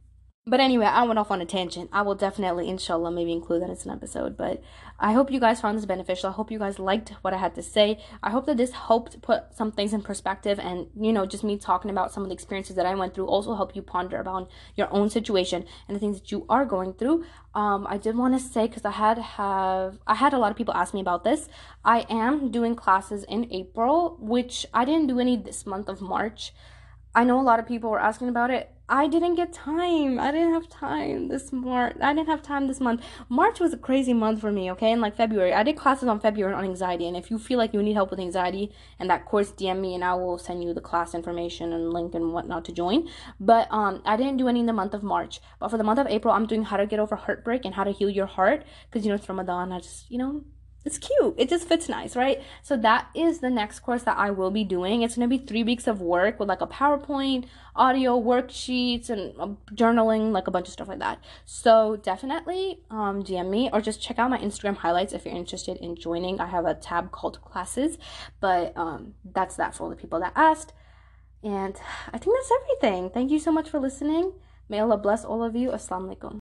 But anyway, I went off on a tangent. I will definitely, inshallah, maybe include that as an episode. But I hope you guys found this beneficial. I hope you guys liked what I had to say. I hope that this helped put some things in perspective and, you know, just me talking about some of the experiences that I went through also help you ponder about your own situation and the things that you are going through. Um, I did want to say because I had have I had a lot of people ask me about this. I am doing classes in April, which I didn't do any this month of March. I know a lot of people were asking about it. I didn't get time. I didn't have time this March. I didn't have time this month. March was a crazy month for me, okay? And like February, I did classes on February on anxiety. And if you feel like you need help with anxiety and that course, DM me and I will send you the class information and link and whatnot to join. But um, I didn't do any in the month of March. But for the month of April, I'm doing how to get over heartbreak and how to heal your heart. Because, you know, it's Ramadan. I just, you know, it's cute. It just fits nice, right? So that is the next course that I will be doing. It's going to be three weeks of work with like a PowerPoint, audio, worksheets, and um, journaling, like a bunch of stuff like that. So definitely um, DM me or just check out my Instagram highlights if you're interested in joining. I have a tab called classes, but um, that's that for all the people that asked. And I think that's everything. Thank you so much for listening. May Allah bless all of you. Assalamu alaikum.